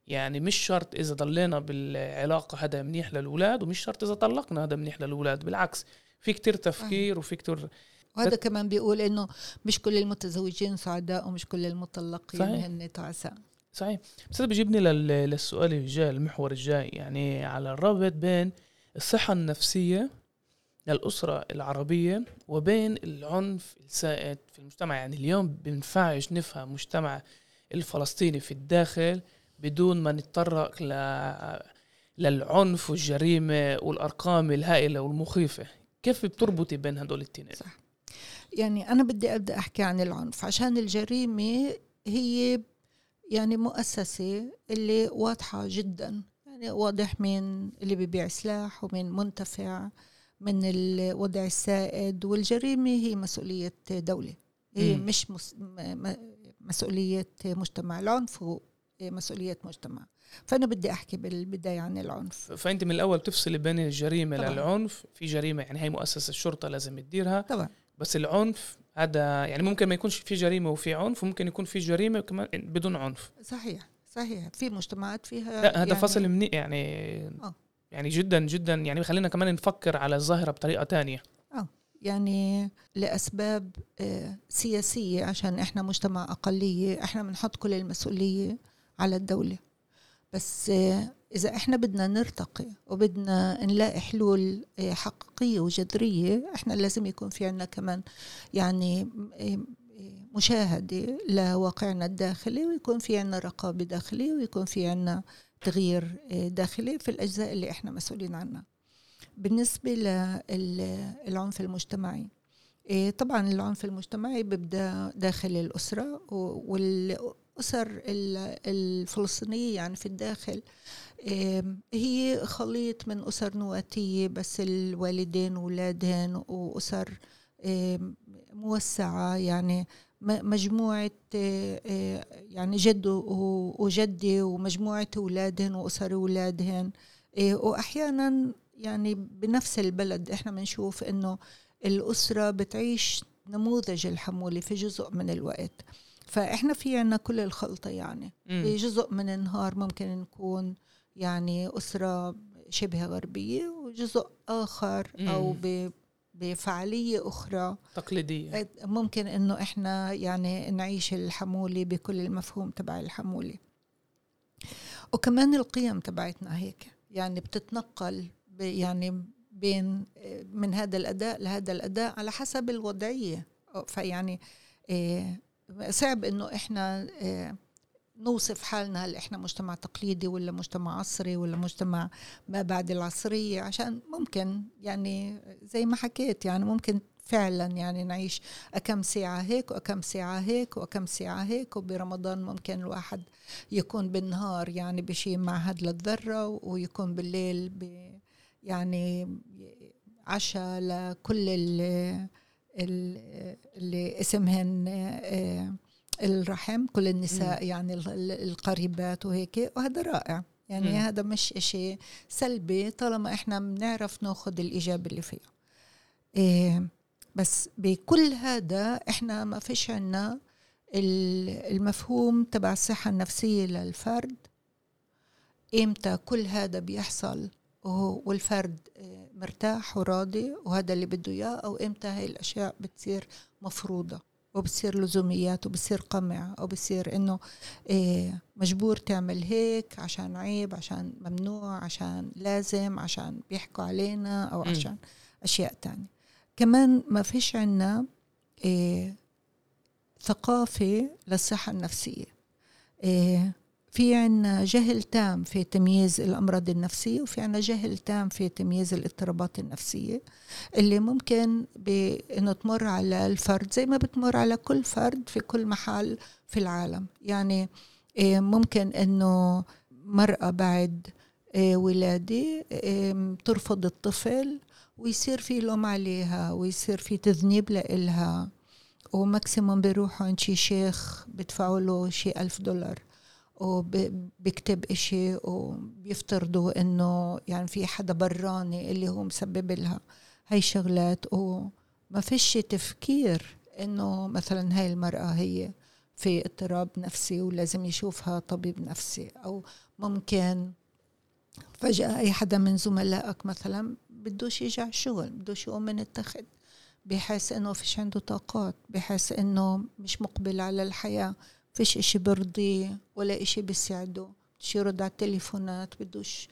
يعني مش شرط إذا ضلينا بالعلاقة هذا منيح للأولاد ومش شرط إذا طلقنا هذا منيح للأولاد بالعكس. في كتير تفكير وفي كتير وهذا كمان بيقول إنه مش كل المتزوجين سعداء ومش كل المطلقين هن تعساء. صحيح. بس هذا بيجيبني للسؤال الجاي المحور الجاي. يعني على الرابط بين الصحة النفسية للأسرة العربية وبين العنف السائد في المجتمع. يعني اليوم بينفعش نفهم مجتمع الفلسطيني في الداخل بدون ما نتطرق ل... للعنف والجريمة والأرقام الهائلة والمخيفة. كيف بتربطي بين هدول الاثنين صح. يعني أنا بدي أبدأ أحكي عن العنف. عشان الجريمة هي يعني مؤسسة اللي واضحة جدا. يعني واضح مين اللي بيبيع سلاح ومين منتفع. من الوضع السائد والجريمة هي مسؤولية دولة. هي م. مش مسؤولية مجتمع. العنف هو مسؤولية مجتمع. فأنا بدي أحكي بالبداية عن العنف. فأنت من الأول بتفصلي بين الجريمة طبعا. للعنف. في جريمة يعني هي مؤسسة الشرطة لازم تديرها. طبعا. بس العنف هذا يعني ممكن ما يكونش في جريمة وفي عنف وممكن يكون في جريمة كمان بدون عنف. صحيح صحيح. في مجتمعات فيها لا هذا يعني فصل منيح يعني. آه. يعني جدا جدا يعني خلينا كمان نفكر على الظاهرة بطريقة تانية. آه يعني لأسباب آه سياسية عشان إحنا مجتمع أقلية إحنا بنحط كل المسؤولية على الدولة. بس آه إذا إحنا بدنا نرتقي وبدنا نلاقي حلول آه حقيقية وجذرية إحنا لازم يكون في عنا كمان يعني آه، مشاهدة لواقعنا الداخلي ويكون في عنا رقابة داخلية ويكون في عنا تغيير آه، داخلي في الأجزاء اللي إحنا مسؤولين عنها. بالنسبة للعنف المجتمعي آه، طبعا العنف المجتمعي بيبدأ داخل الأسرة والأسر الفلسطينية يعني في الداخل هي خليط من أسر نواتية بس الوالدين وولادهن وأسر موسعة يعني مجموعة آه، آه، يعني جد وجدة ومجموعة أولادهن وأسر أولادهن آه، وأحيانا يعني بنفس البلد إحنا بنشوف إنه الأسرة بتعيش نموذج الحمولة في جزء من الوقت. فإحنا في عنا كل الخلطة يعني. في جزء من النهار ممكن نكون يعني أسرة شبه غربية وجزء آخر أو بفعالية أخرى. تقليدية. ممكن إنه إحنا يعني نعيش الحمولة بكل المفهوم تبع الحمولة وكمان القيم تبعتنا هيك. يعني بتتنقل يعني بين من هذا الأداء لهذا الأداء على حسب الوضعية. فيعني آه، صعب إنه إحنا آه، نوصف حالنا هل إحنا مجتمع تقليدي ولا مجتمع عصري ولا مجتمع ما بعد العصرية؟ عشان ممكن يعني زي ما حكيت يعني ممكن فعلا يعني نعيش أكم ساعة هيك وأكم ساعة هيك وأكم ساعة هيك وبرمضان ممكن الواحد يكون بالنهار يعني بشي معهد للذرة ويكون بالليل ب يعني عشاء لكل اللي, اللي اسمهن آه، الرحم كل النساء م. يعني القريبات وهيك وهذا رائع يعني مم. هذا مش إشي سلبي طالما إحنا بنعرف ناخد الإيجابي اللي فيه إيه بس بكل هذا إحنا ما فيش عنا ال- المفهوم تبع الصحة النفسية للفرد إمتى كل هذا بيحصل والفرد آه، مرتاح وراضي وهذا اللي بده إياه أو إمتى هاي الأشياء بتصير مفروضة وبتصير لزوميات وبتصير قمع أو بتصير إنه إيه مجبور تعمل هيك عشان عيب عشان ممنوع عشان لازم عشان بيحكوا علينا مم. عشان أشياء تانية كمان ما فيش عنا إيه ثقافة للصحة النفسية إيه في عنا جهل تام في تمييز الأمراض النفسية وفي عنا جهل تام في تمييز الاضطرابات النفسية اللي ممكن بأنه تمر على الفرد زي ما بتمر على كل فرد في كل محل في العالم. يعني إيه، ممكن أنه مرأة بعد إيه، ولادة إيه، ترفض الطفل ويصير في لوم عليها ويصير في تذنيب لإلها وماكسيموم بيروحوا عند شي شيخ بدفعوا له شي ألف دولار. وبكتب إشي وبيفترضوا إنه يعني في حدا براني اللي هو مسبب لها هاي شغلات وما فيش تفكير إنه مثلا هاي المرأة هي في اضطراب نفسي ولازم يشوفها طبيب نفسي أو ممكن فجأة أي حدا من زملائك مثلا بدوش يجي على الشغل بدوش يقوم من التخت بحس إنه فيش عنده طاقات بحس إنه مش مقبل على الحياة. فيش إشي برضيه ولا إشي بيساعده. بدوش يرد على التليفونات بدوش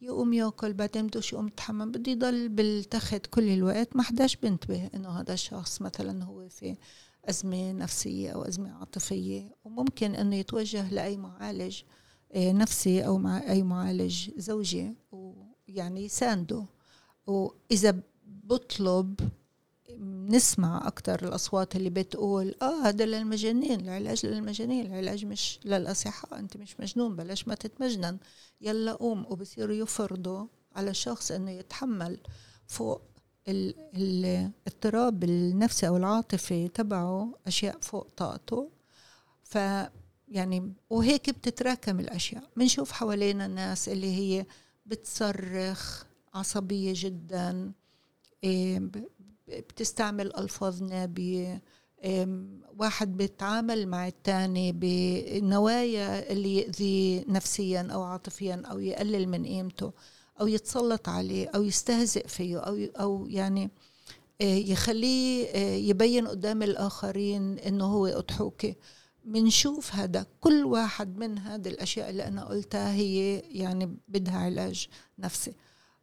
يقوم ياكل بعدين بدوش يقوم يتحمم. بده يضل بالتخت كل الوقت. ما حداش بينتبه إنه هذا الشخص مثلا هو في أزمة نفسية أو أزمة عاطفية. وممكن أنه يتوجه لأي معالج آه، نفسي أو مع أي معالج زوجي ويعني يسانده وإذا بطلب نسمع أكتر الأصوات اللي بتقول آه هذا للمجانين العلاج للمجانين العلاج مش للأصحاء أنت مش مجنون بلاش ما تتمجنن. يلا قوم. وبصيروا يفرضوا على الشخص أنه يتحمل فوق ال- ال- الاضطراب النفسي أو العاطفي تبعه أشياء فوق طاقته. ف يعني وهيك بتتراكم الأشياء. بنشوف حوالينا الناس اللي هي بتصرخ عصبية جدا إيه، بتستعمل ألفاظ نابية واحد بيتعامل مع التاني بنوايا اللي يأذي نفسيا أو عاطفيا أو يقلل من قيمته أو يتسلط عليه أو يستهزئ فيه أو أو يعني إيه، يخليه إيه، يبين قدام الآخرين إنه هو أضحوكي بنشوف هذا كل واحد من هذه الأشياء اللي أنا قلتها هي يعني بدها علاج نفسي.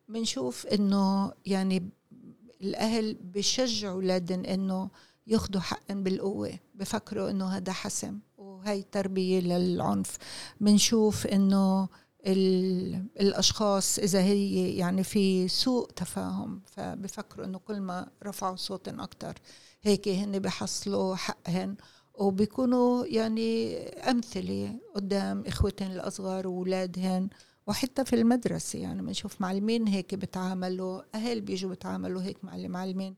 بنشوف إنه يعني الأهل بشجعوا أولادهم إنه ياخدوا حقهم بالقوة بفكروا إنه هذا حسم وهي تربية للعنف. بنشوف إنه ال- الأشخاص إذا هي يعني في سوء تفاهم فبفكروا إنه كل ما رفعوا صوتهم أكتر هيك هن بحصلوا حقهن. وبيكونوا يعني أمثلة قدام إخوتهم الأصغر وأولادهن. وحتى في المدرسة يعني بنشوف معلمين هيك بتعاملوا أهل بيجوا بتعاملوا هيك مع المعلمين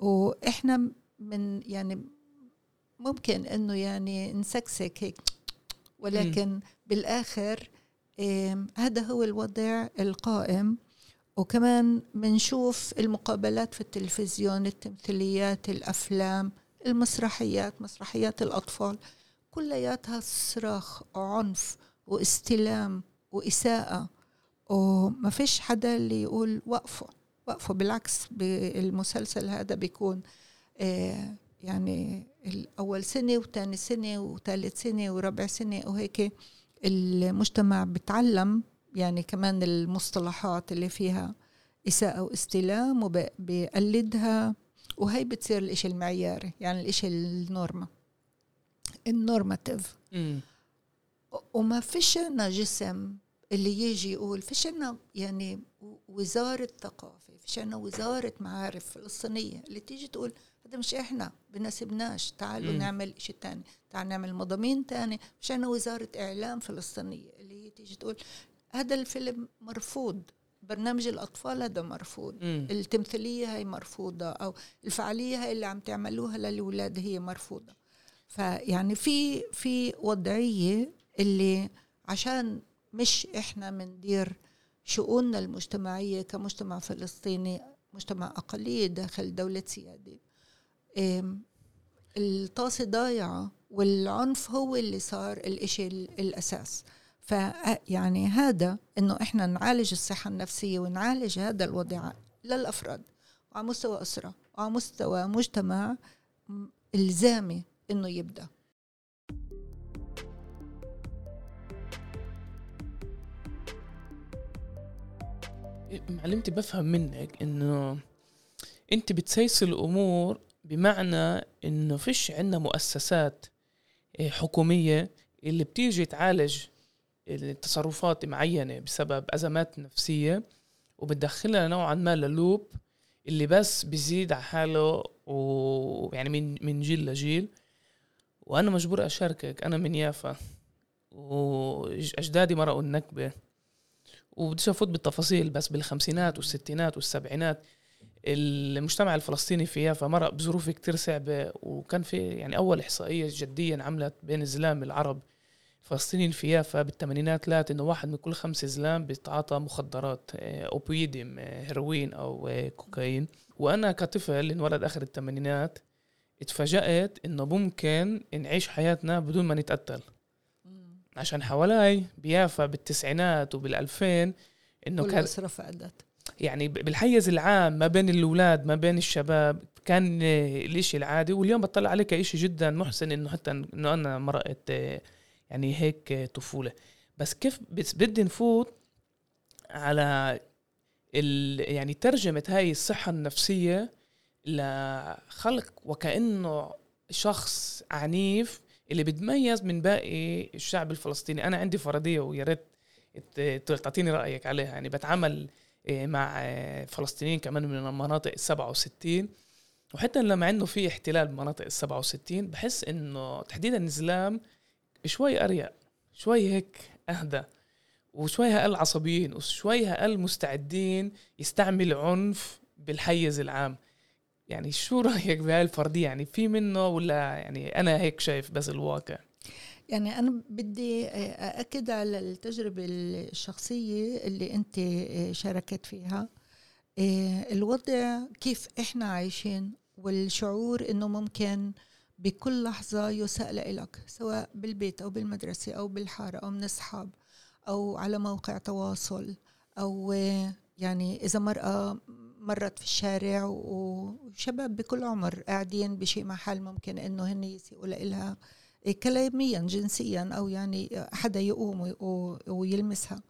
وإحنا من يعني ممكن إنه يعني نسكسك هيك ولكن بالآخر إيه هذا هو الوضع القائم. وكمان بنشوف المقابلات في التلفزيون التمثيليات الأفلام المسرحيات مسرحيات الأطفال كلياتها صراخ وعنف واستلام وإساءة. وما فيش حدا اللي يقول وقفوا وقفوا. بالعكس بالمسلسل هذا بيكون آه يعني الأول سنة وثاني سنة وثالث سنة وربع سنة وهيك المجتمع بتعلم يعني كمان المصطلحات اللي فيها إساءة واستلام وبيقلدها وهي بتصير الإشي المعياري يعني الإشي ال norma ال normative. وما فيش عنا جسم اللي يجي يقول فيش عنا يعني وزارة ثقافة فيش عنا وزارة معارف فلسطينية اللي تيجي تقول هذا مش إحنا بناسبناش تعالوا مم. نعمل شيء تاني تعال نعمل مضامين تاني فيش عنا وزارة إعلام فلسطينية اللي هي تيجي تقول هذا الفيلم مرفوض برنامج الأطفال هذا مرفوض مم. التمثيلية هي مرفوضة أو الفعالية هي اللي عم تعملوها للأولاد هي مرفوضة فيعني في في وضعية اللي عشان مش إحنا مندير شؤوننا المجتمعية كمجتمع فلسطيني مجتمع أقلية داخل دولة سيادة. الطاسة ضايعة والعنف هو اللي صار الإشي الأساس. فيعني هذا إنه إحنا نعالج الصحة النفسية ونعالج هذا الوضع للأفراد. وعلى مستوى أسرة وعلى مستوى مجتمع إلزامي إنه يبدأ. معلمتي بفهم منك إنه أنت بتسيس الأمور بمعنى إنه فيش عندنا مؤسسات إيه، حكومية اللي بتيجي تعالج التصرفات معينة بسبب أزمات نفسية وبتدخلها نوعا ما للوب اللي بس بيزيد على حاله ويعني من من جيل لجيل. وأنا مجبور أشاركك أنا من يافا وأجدادي مرقوا النكبة. وبديش افوت بالتفاصيل بس بالخمسينات والستينات والسبعينات المجتمع الفلسطيني في يافا مرق بظروف كتير صعبة وكان في يعني أول إحصائية جدية انعملت بين الزلام العرب الفلسطينيين في يافا بالثمانينات لقت إنه واحد من كل خمس زلام بيتعاطى مخدرات آه، أوبيديم آه، هيروين أو آه، كوكايين. وأنا كطفل انولد آخر الثمانينات اتفاجأت إنه ممكن نعيش حياتنا بدون ما نتقتل. عشان حوالي بيافا بالتسعينات وبالألفين إنه كان فقدت. يعني بالحيز العام ما بين الأولاد ما بين الشباب كان الإشي العادي واليوم بطلع عليه كإشي جدا محسن إنه حتى إنه أنا مرقت يعني هيك طفولة. بس كيف بدي نفوت على ال يعني ترجمة هاي الصحة النفسية لخلق وكأنه شخص عنيف اللي بتميز من باقي الشعب الفلسطيني. أنا عندي فرضية ويا ريت تعطيني رأيك عليها. يعني بتعامل إيه، مع فلسطينيين كمان من المناطق ال 67 وحتى لما انه في احتلال بمناطق ال 67 بحس إنه تحديدا الزلام شوي أريق شوي هيك أهدى وشوي أقل عصبيين وشوي أقل مستعدين يستعمل عنف بالحيز العام. يعني شو رأيك بهاي الفرديه يعني في منه ولا يعني أنا هيك شايف بس الواقع؟ يعني أنا بدي أأكد على التجربة الشخصية اللي أنت شاركت فيها. الوضع كيف إحنا عايشين والشعور إنه ممكن بكل لحظة يساء لك سواء بالبيت أو بالمدرسة أو بالحارة أو من أصحاب أو على موقع تواصل أو يعني إذا مرأة مرت في الشارع وشباب بكل عمر قاعدين بشيء محل ممكن إنه هن يسيئوا لإلها كلاميا جنسيا أو يعني حدا يقوم ويلمسها.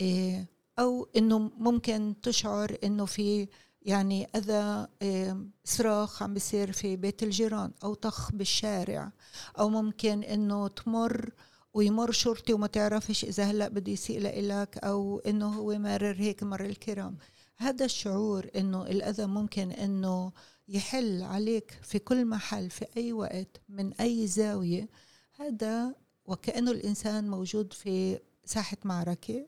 إيه، أو إنه ممكن تشعر إنه في يعني أذى إيه، صراخ عم بيصير في بيت الجيران أو طخ بالشارع. أو ممكن إنه تمر ويمر شرطي وما تعرفش إذا هلأ بده يسيء لك أو إنه هو مرر هيك مر الكرام. هذا الشعور إنه الأذى ممكن إنه يحل عليك في كل محل في أي وقت من أي زاوية. هذا وكأنه الإنسان موجود في ساحة معركة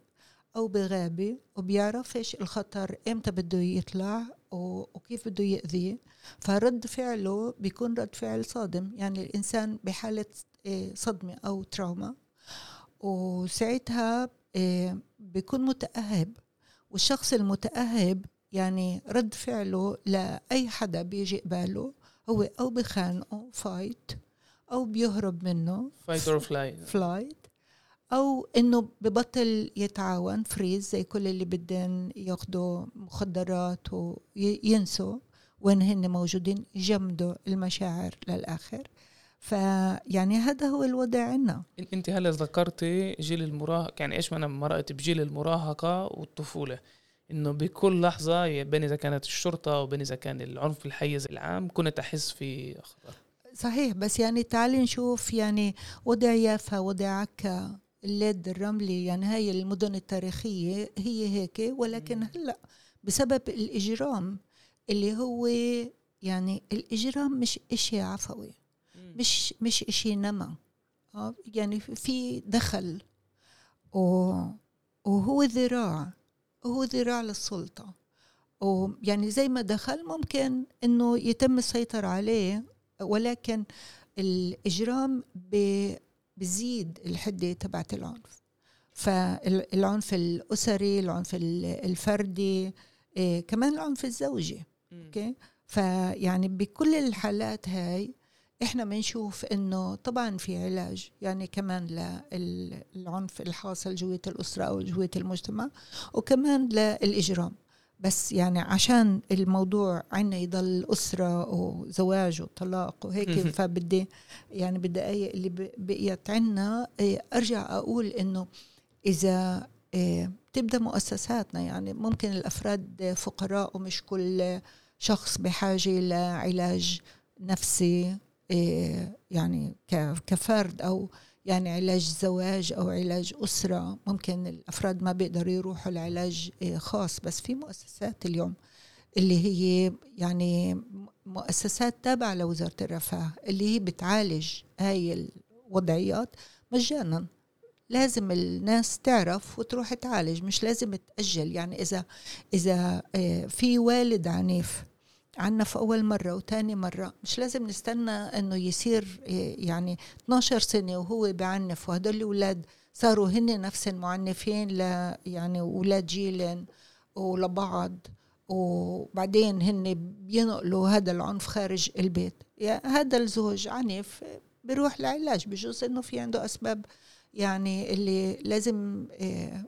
أو بغابة وبيعرفش الخطر إمتى بده يطلع وكيف بده يأذيه فرد فعله بيكون رد فعل صادم. يعني الإنسان بحالة آه، صدمة أو تراوما وساعتها آه، بيكون متأهب. والشخص المتأهب يعني رد فعله لأي حدا بيجي قباله هو أو بخانقه فايت أو بيهرب منه fight or flight flight أو إنه ببطل يتعاون freeze زي كل اللي بدهم ياخدوا مخدرات وينسوا وين هن موجودين يجمدوا المشاعر للآخر. فيعني هذا هو الوضع عندنا. أنت هلا ذكرتي جيل المراهقه يعني إيش ما أنا مرقت بجيل المراهقة والطفولة؟ إنه بكل لحظة بين إذا كانت الشرطة وبين إذا كان العنف الحيز العام كنت أحس في خطر صحيح بس يعني تعالي نشوف يعني وضع يافا وضع عكا الليد الرملي يعني هاي المدن التاريخية هي هيك ولكن هلا بسبب الإجرام اللي هو يعني الإجرام مش إشي عفوي. مش مش إشي نما. آه، يعني في دخل. وهو ذراع. هو ذراع للسلطة. ويعني زي ما دخل ممكن إنه يتم السيطرة عليه ولكن الإجرام بزيد الحدة تبعت العنف. فالعنف الأسري العنف الفردي إيه كمان العنف الزوجي. أوكي؟ فيعني بكل الحالات هاي إحنا بنشوف إنه طبعا في علاج يعني كمان للعنف الحاصل جوية الأسرة أو جوية المجتمع وكمان للإجرام. بس يعني عشان الموضوع عنا يضل أسرة وزواج وطلاق وهيك فبدي يعني بالدقايق اللي بقيت عنا إيه، أرجع أقول إنه إذا إيه، تبدا مؤسساتنا يعني ممكن الأفراد فقراء ومش كل شخص بحاجة لعلاج نفسي يعني كفرد أو يعني علاج زواج أو علاج أسرة ممكن الأفراد ما بيقدروا يروحوا لعلاج إيه، خاص. بس في مؤسسات اليوم اللي هي يعني مؤسسات تابعة لوزارة الرفاه اللي هي بتعالج هاي الوضعيات مجانا. لازم الناس تعرف وتروح تعالج مش لازم تأجل. يعني إذا إذا آه، في والد عنيف عنا في أول مرة وتاني مرة. مش لازم نستنى أنه يصير يعني 12 سنة وهو بعنف وهدول الأولاد صاروا هن نفس المعنفين ل يعني أولاد جيل ولبعض وبعدين هن بينقلوا هذا العنف خارج البيت. يعني هذا الزوج عنيف بيروح لعلاج بجوز إنه في عنده أسباب يعني اللي لازم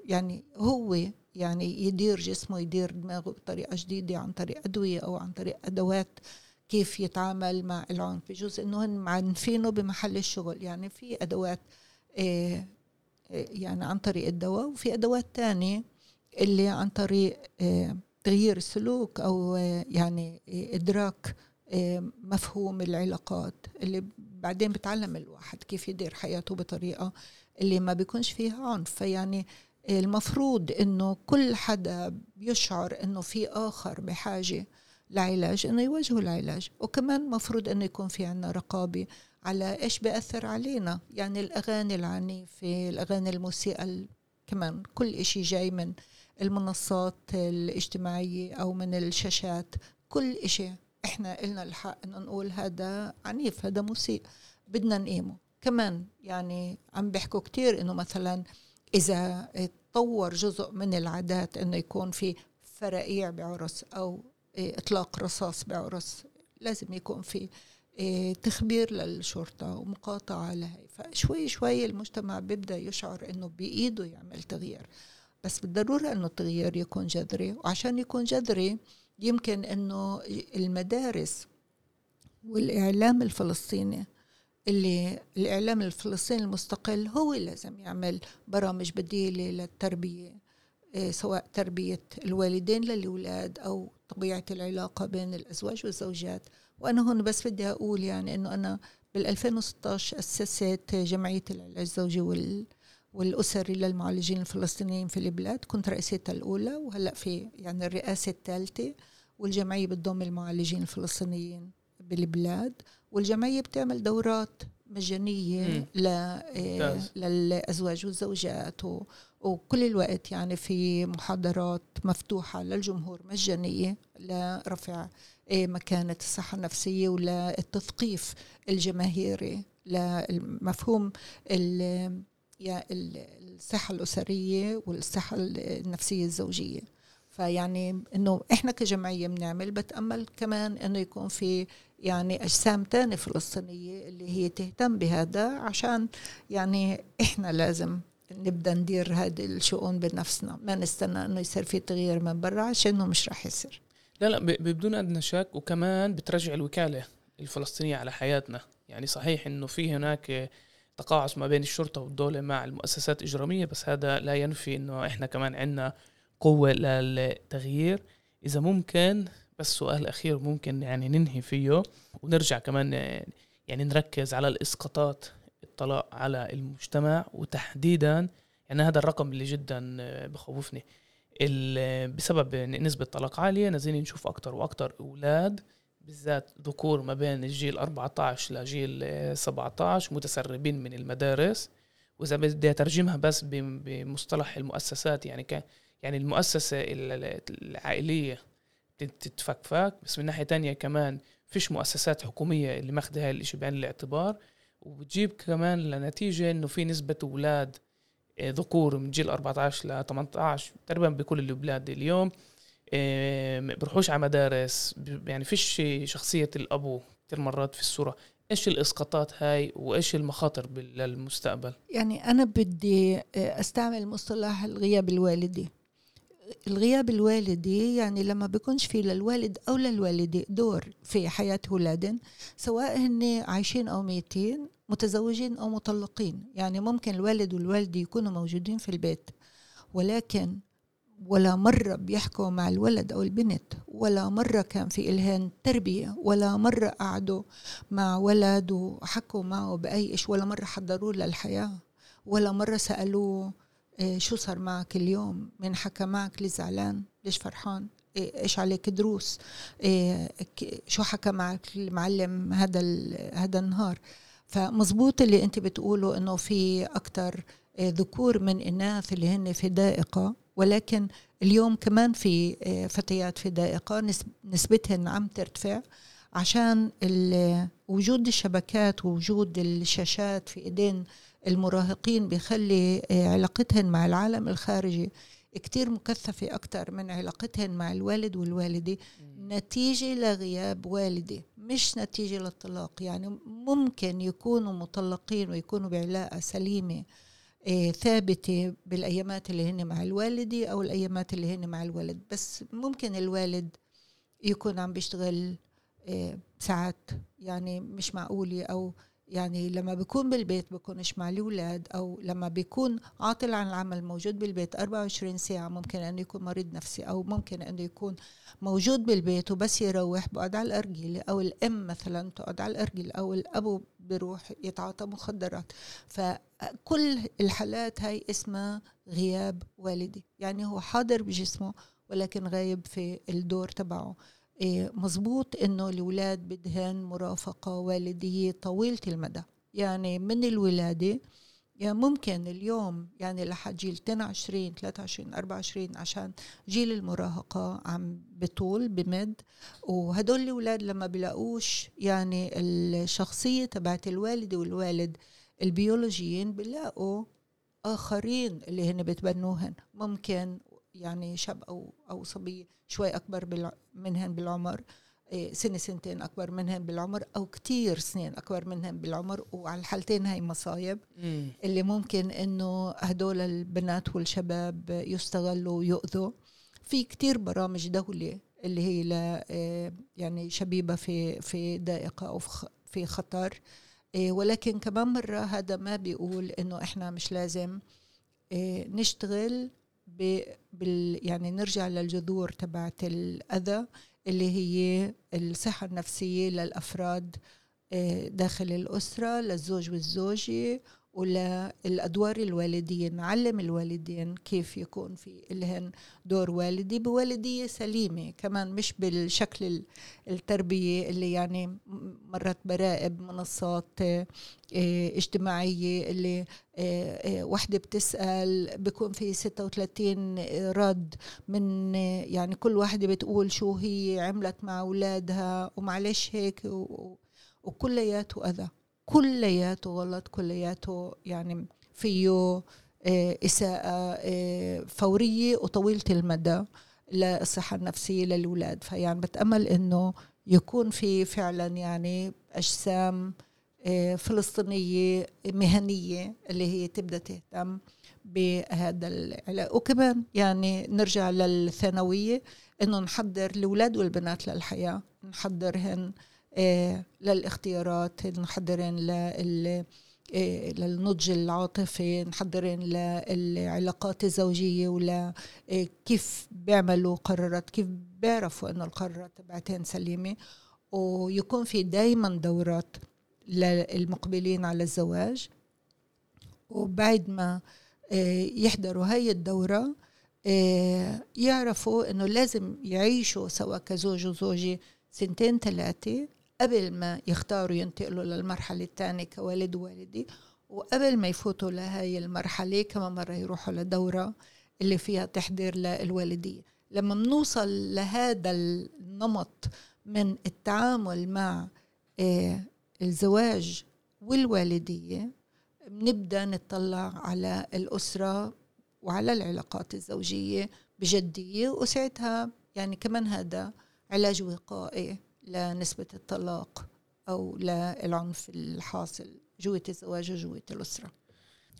يعني هو يعني يدير جسمه يدير دماغه بطريقة جديدة عن طريق أدوية أو عن طريق أدوات كيف يتعامل مع العنف. بجوز إنه هن معنفينه بمحل الشغل. يعني في أدوات آه، آه، يعني عن طريق الدواء وفي أدوات تانية اللي عن طريق تغيير السلوك أو يعني إدراك مفهوم العلاقات اللي بعدين بتعلم الواحد كيف يدير حياته بطريقة اللي ما بيكونش فيها عنف. فيعني المفروض إنه كل حدا بيشعر إنه في آخر بحاجة لعلاج إنه يواجهه العلاج. وكمان مفروض إنه يكون في عنا رقابة على إيش بيأثر علينا. يعني الأغاني العنيفة الأغاني المسيئه كمان كل إشي جاي من المنصات الاجتماعية أو من الشاشات. كل إشي إحنا إلنا الحق إنه نقول هذا عنيف هذا مسيء بدنا نقيمه. كمان يعني عم بيحكوا كتير إنه مثلا إذا تطور جزء من العادات إنه يكون في فرائيع بعرس أو إطلاق رصاص بعرس لازم يكون في تخبير للشرطة ومقاطعة لهي. فشوي شوي المجتمع بيبدأ يشعر إنه بإيده يعمل تغيير. بس بالضرورة إنه التغيير يكون جذري وعشان يكون جذري يمكن إنه المدارس والإعلام الفلسطيني اللي الإعلام الفلسطيني المستقل هو لازم يعمل برامج بديلة للتربية إيه، سواء تربية الوالدين للأولاد أو طبيعة العلاقة بين الأزواج والزوجات. وأنا هون بس بدي أقول يعني أنه أنا بال 2016 أسست جمعية العلاج الزوجي وال والأسري للمعالجين الفلسطينيين في البلاد. كنت رئيستها الأولى وهلأ في يعني الرئاسة الثالثة والجمعية بتضم المعالجين الفلسطينيين بالبلاد. والجمعية بتعمل دورات مجانية ل... آه، للأزواج والزوجات و... وكل الوقت يعني في محاضرات مفتوحة للجمهور مجانية لرفع آه، مكانة الصحة النفسية وللتثقيف الجماهيري لمفهوم الصحة الأسرية والصحة النفسية الزوجية. فيعني إنه إحنا كجمعية بنعمل بتأمل كمان إنه يكون في يعني أجسام تانية فلسطينية اللي هي تهتم بهذا عشان يعني إحنا لازم نبدأ ندير هذه الشؤون بنفسنا. ما نستنى إنه يصير في تغيير من برا عشان مش راح يصير. لا لا بدون ادنى شك وكمان بترجع الوكالة الفلسطينية على حياتنا. يعني صحيح إنه في هناك تقاعس ما بين الشرطة والدولة مع المؤسسات الإجرامية بس هذا لا ينفي إنه إحنا كمان عندنا قوة للتغيير. إذا ممكن بس سؤال أخير ممكن يعني ننهي فيه ونرجع كمان يعني نركز على الإسقاطات الطلاق على المجتمع وتحديدا يعني هذا الرقم اللي جدا بخوفني. بسبب نسبة طلاق عالية نازلين نشوف أكتر وأكتر أولاد بالذات ذكور ما بين الجيل 14 لجيل 17 متسربين من المدارس. وإذا بدي أترجمها بس بمصطلح المؤسسات يعني يعني المؤسسة العائلية تتفكفك. بس من ناحية تانية كمان فيش مؤسسات حكومية اللي ماخذة هاي الإشي بعين الاعتبار. وبتجيب كمان لنتيجة إنه في نسبة أولاد آه، ذكور من جيل 14 ل 18 تقريبا بكل البلاد اليوم بروحوش على مدارس. يعني فيش شخصية الأبو كثير مرات في الصورة. إيش الإسقاطات هاي وإيش المخاطر للمستقبل؟ يعني أنا بدي آه، أستعمل مصطلح الغياب الوالدي. الغياب الوالدي يعني لما بيكونش في للوالد أو للوالده دور في حياة اولادهم سواء هن عايشين أو ميتين متزوجين أو مطلقين. يعني ممكن الوالد والوالدة يكونوا موجودين في البيت ولكن ولا مرة بيحكوا مع الولد أو البنت ولا مرة كان في إلهن تربية ولا مرة قعدوا مع ولد وحكوا معه بأي إيش ولا مرة حضروه للحياة ولا مرة سألوه إيه شو صار معك اليوم؟ مين حكى معك؟ ليش زعلان؟ ليش فرحان؟ إيه إيش عليك دروس؟ إيه شو حكى معك المعلم هذا هذا النهار؟ فمزبوط اللي أنت بتقوله إنه في أكثر ذكور من اناث اللي هن في دائقة ولكن اليوم كمان في فتيات في دائقة نسبتهن عم ترتفع عشان وجود الشبكات ووجود الشاشات في إيدين المراهقين بيخلي آه، علاقتهن مع العالم الخارجي كتير مكثفة أكتر من علاقتهن مع الوالد والوالدة. نتيجة لغياب والدي مش نتيجة للطلاق. يعني ممكن يكونوا مطلقين ويكونوا بعلاقة سليمة آه، ثابتة بالأيامات اللي هن مع الوالدة أو الأيامات اللي هن مع الولد. بس ممكن الوالد يكون عم بيشتغل آه، ساعات يعني مش معقولة أو يعني لما بكون بالبيت بكونش مع الأولاد أو لما بيكون عاطل عن العمل موجود بالبيت 24 ساعة ممكن أنه يكون مريض نفسي أو ممكن أنه يكون موجود بالبيت وبس يروح بقعد على الأرجيلة أو الأم مثلا تقعد على الأرجيلة أو الأبو بيروح يتعاطى مخدرات. فكل الحالات هاي اسمها غياب والدي. يعني هو حاضر بجسمه ولكن غايب في الدور تبعه. إيه، مزبوط إنه الأولاد بدهن مرافقة والديه طويلة المدى. يعني من الولادة يعني ممكن اليوم يعني لحد جيل 22 23 24 عشان جيل المراهقة عم بطول بمد. وهدول الأولاد لما بلاقوش يعني الشخصية تبعت الوالدة والوالد البيولوجيين بلاقوا آخرين اللي هن بتبنوهن. ممكن يعني شاب أو أو صبية شوي أكبر منهن بالعمر إيه، سنة سنتين أكبر منهن بالعمر أو كتير سنين أكبر منهن بالعمر وعلى الحالتين هاي مصايب مم. اللي ممكن إنه هدول البنات والشباب يستغلوا ويؤذوا في كتير برامج دولة اللي هي ل إيه، يعني شبيبة في في ضائقة أو في خطر إيه، ولكن كمان مرة هذا ما بيقول إنه إحنا مش لازم نشتغل بال يعني نرجع للجذور تبعت الأذى اللي هي الصحة النفسية للأفراد آه، داخل الأسرة للزوج والزوجة وللأدوار الوالدية نعلم الوالدين كيف يكون في لهن دور والدي بوالدية سليمة. كمان مش بالشكل التربية اللي يعني مرات برائب منصات آه، اجتماعية اللي آه، وحدة بتسأل بكون في 36 رد من يعني كل واحدة بتقول شو هي عملت مع أولادها ومعلش هيك وكلياته أذى كلياته غلط كلياته يعني فيه آه، إساءة آه، فورية وطويلة المدى للصحة النفسية للأولاد. فيعني بتأمل إنه يكون في فعلا يعني أجسام آه، فلسطينية مهنية اللي هي تبدأ تهتم بهذا العلاج وكمان يعني نرجع للثانوية إنه نحضر الأولاد والبنات للحياة نحضرهن للاختيارات نحضرين لل آه، للنضج العاطفي نحضرين للعلاقات الزوجية ولا آه، كيف بيعملوا قرارات كيف بيعرفوا إنه القرارات تبعتين سليمة. ويكون في دايما دورات للمقبلين على الزواج. وبعد ما يحضروا هاي الدورة يعرفوا إنه لازم يعيشوا سواء كزوج وزوجة سنتين ثلاثة. قبل ما يختاروا ينتقلوا للمرحلة الثانية كوالد ووالدي وقبل ما يفوتوا لهي المرحلة كمان مرة يروحوا لدورة اللي فيها تحضير للوالدية. لما بنوصل لهذا النمط من التعامل مع آه، الزواج والوالدية بنبدأ نطلع على الأسرة وعلى العلاقات الزوجية بجدية وساعتها يعني كمان هذا علاج وقائي. لنسبة الطلاق أو للعنف الحاصل جوة الزواج وجوه الأسرة.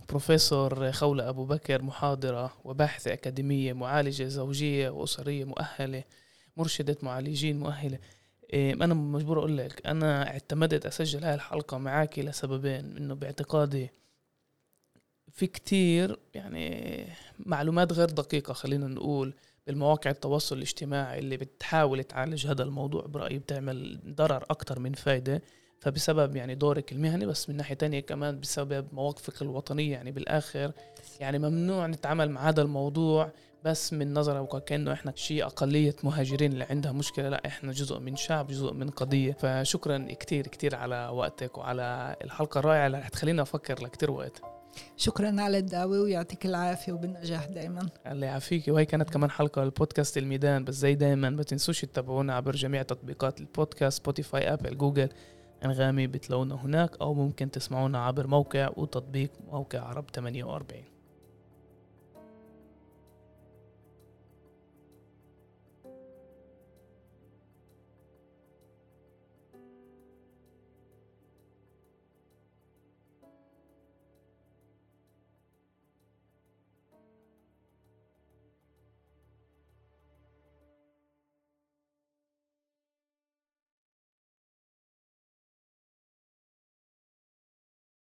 بروفيسور خولة أبو بكر محاضرة وباحثة أكاديمية معالجة زوجية وأسرية مؤهلة مرشدة معالجين مؤهلة. إيه، أنا مجبور أقول لك أنا اعتمدت أسجل هاي الحلقة معك لسببين إنه باعتقادي في كتير يعني معلومات غير دقيقة خلينا نقول. بالمواقع التواصل الاجتماعي اللي بتحاول تعالج هذا الموضوع برأيي بتعمل ضرر أكتر من فايدة فبسبب يعني دورك المهني بس من ناحية تانية كمان بسبب مواقفك الوطنية يعني بالآخر يعني ممنوع نتعامل مع هذا الموضوع بس من نظرة وكأنه إحنا شيء أقلية مهاجرين اللي عندها مشكلة لا إحنا جزء من شعب جزء من قضية. فشكرا كتير كتير على وقتك وعلى الحلقة الرائعة اللي رح تخلينا أفكر لكتير وقت. شكرا على الدعوة ويعطيك العافية وبالنجاح دائما الله يعافيك. وهي كانت كمان حلقة البودكاست الميدان بس زي دائما ما تنسوش تتابعونا عبر جميع تطبيقات البودكاست سبوتيفاي أبل جوجل. أنغامي بتلاقونا هناك أو ممكن تسمعونا عبر موقع وتطبيق موقع عرب 48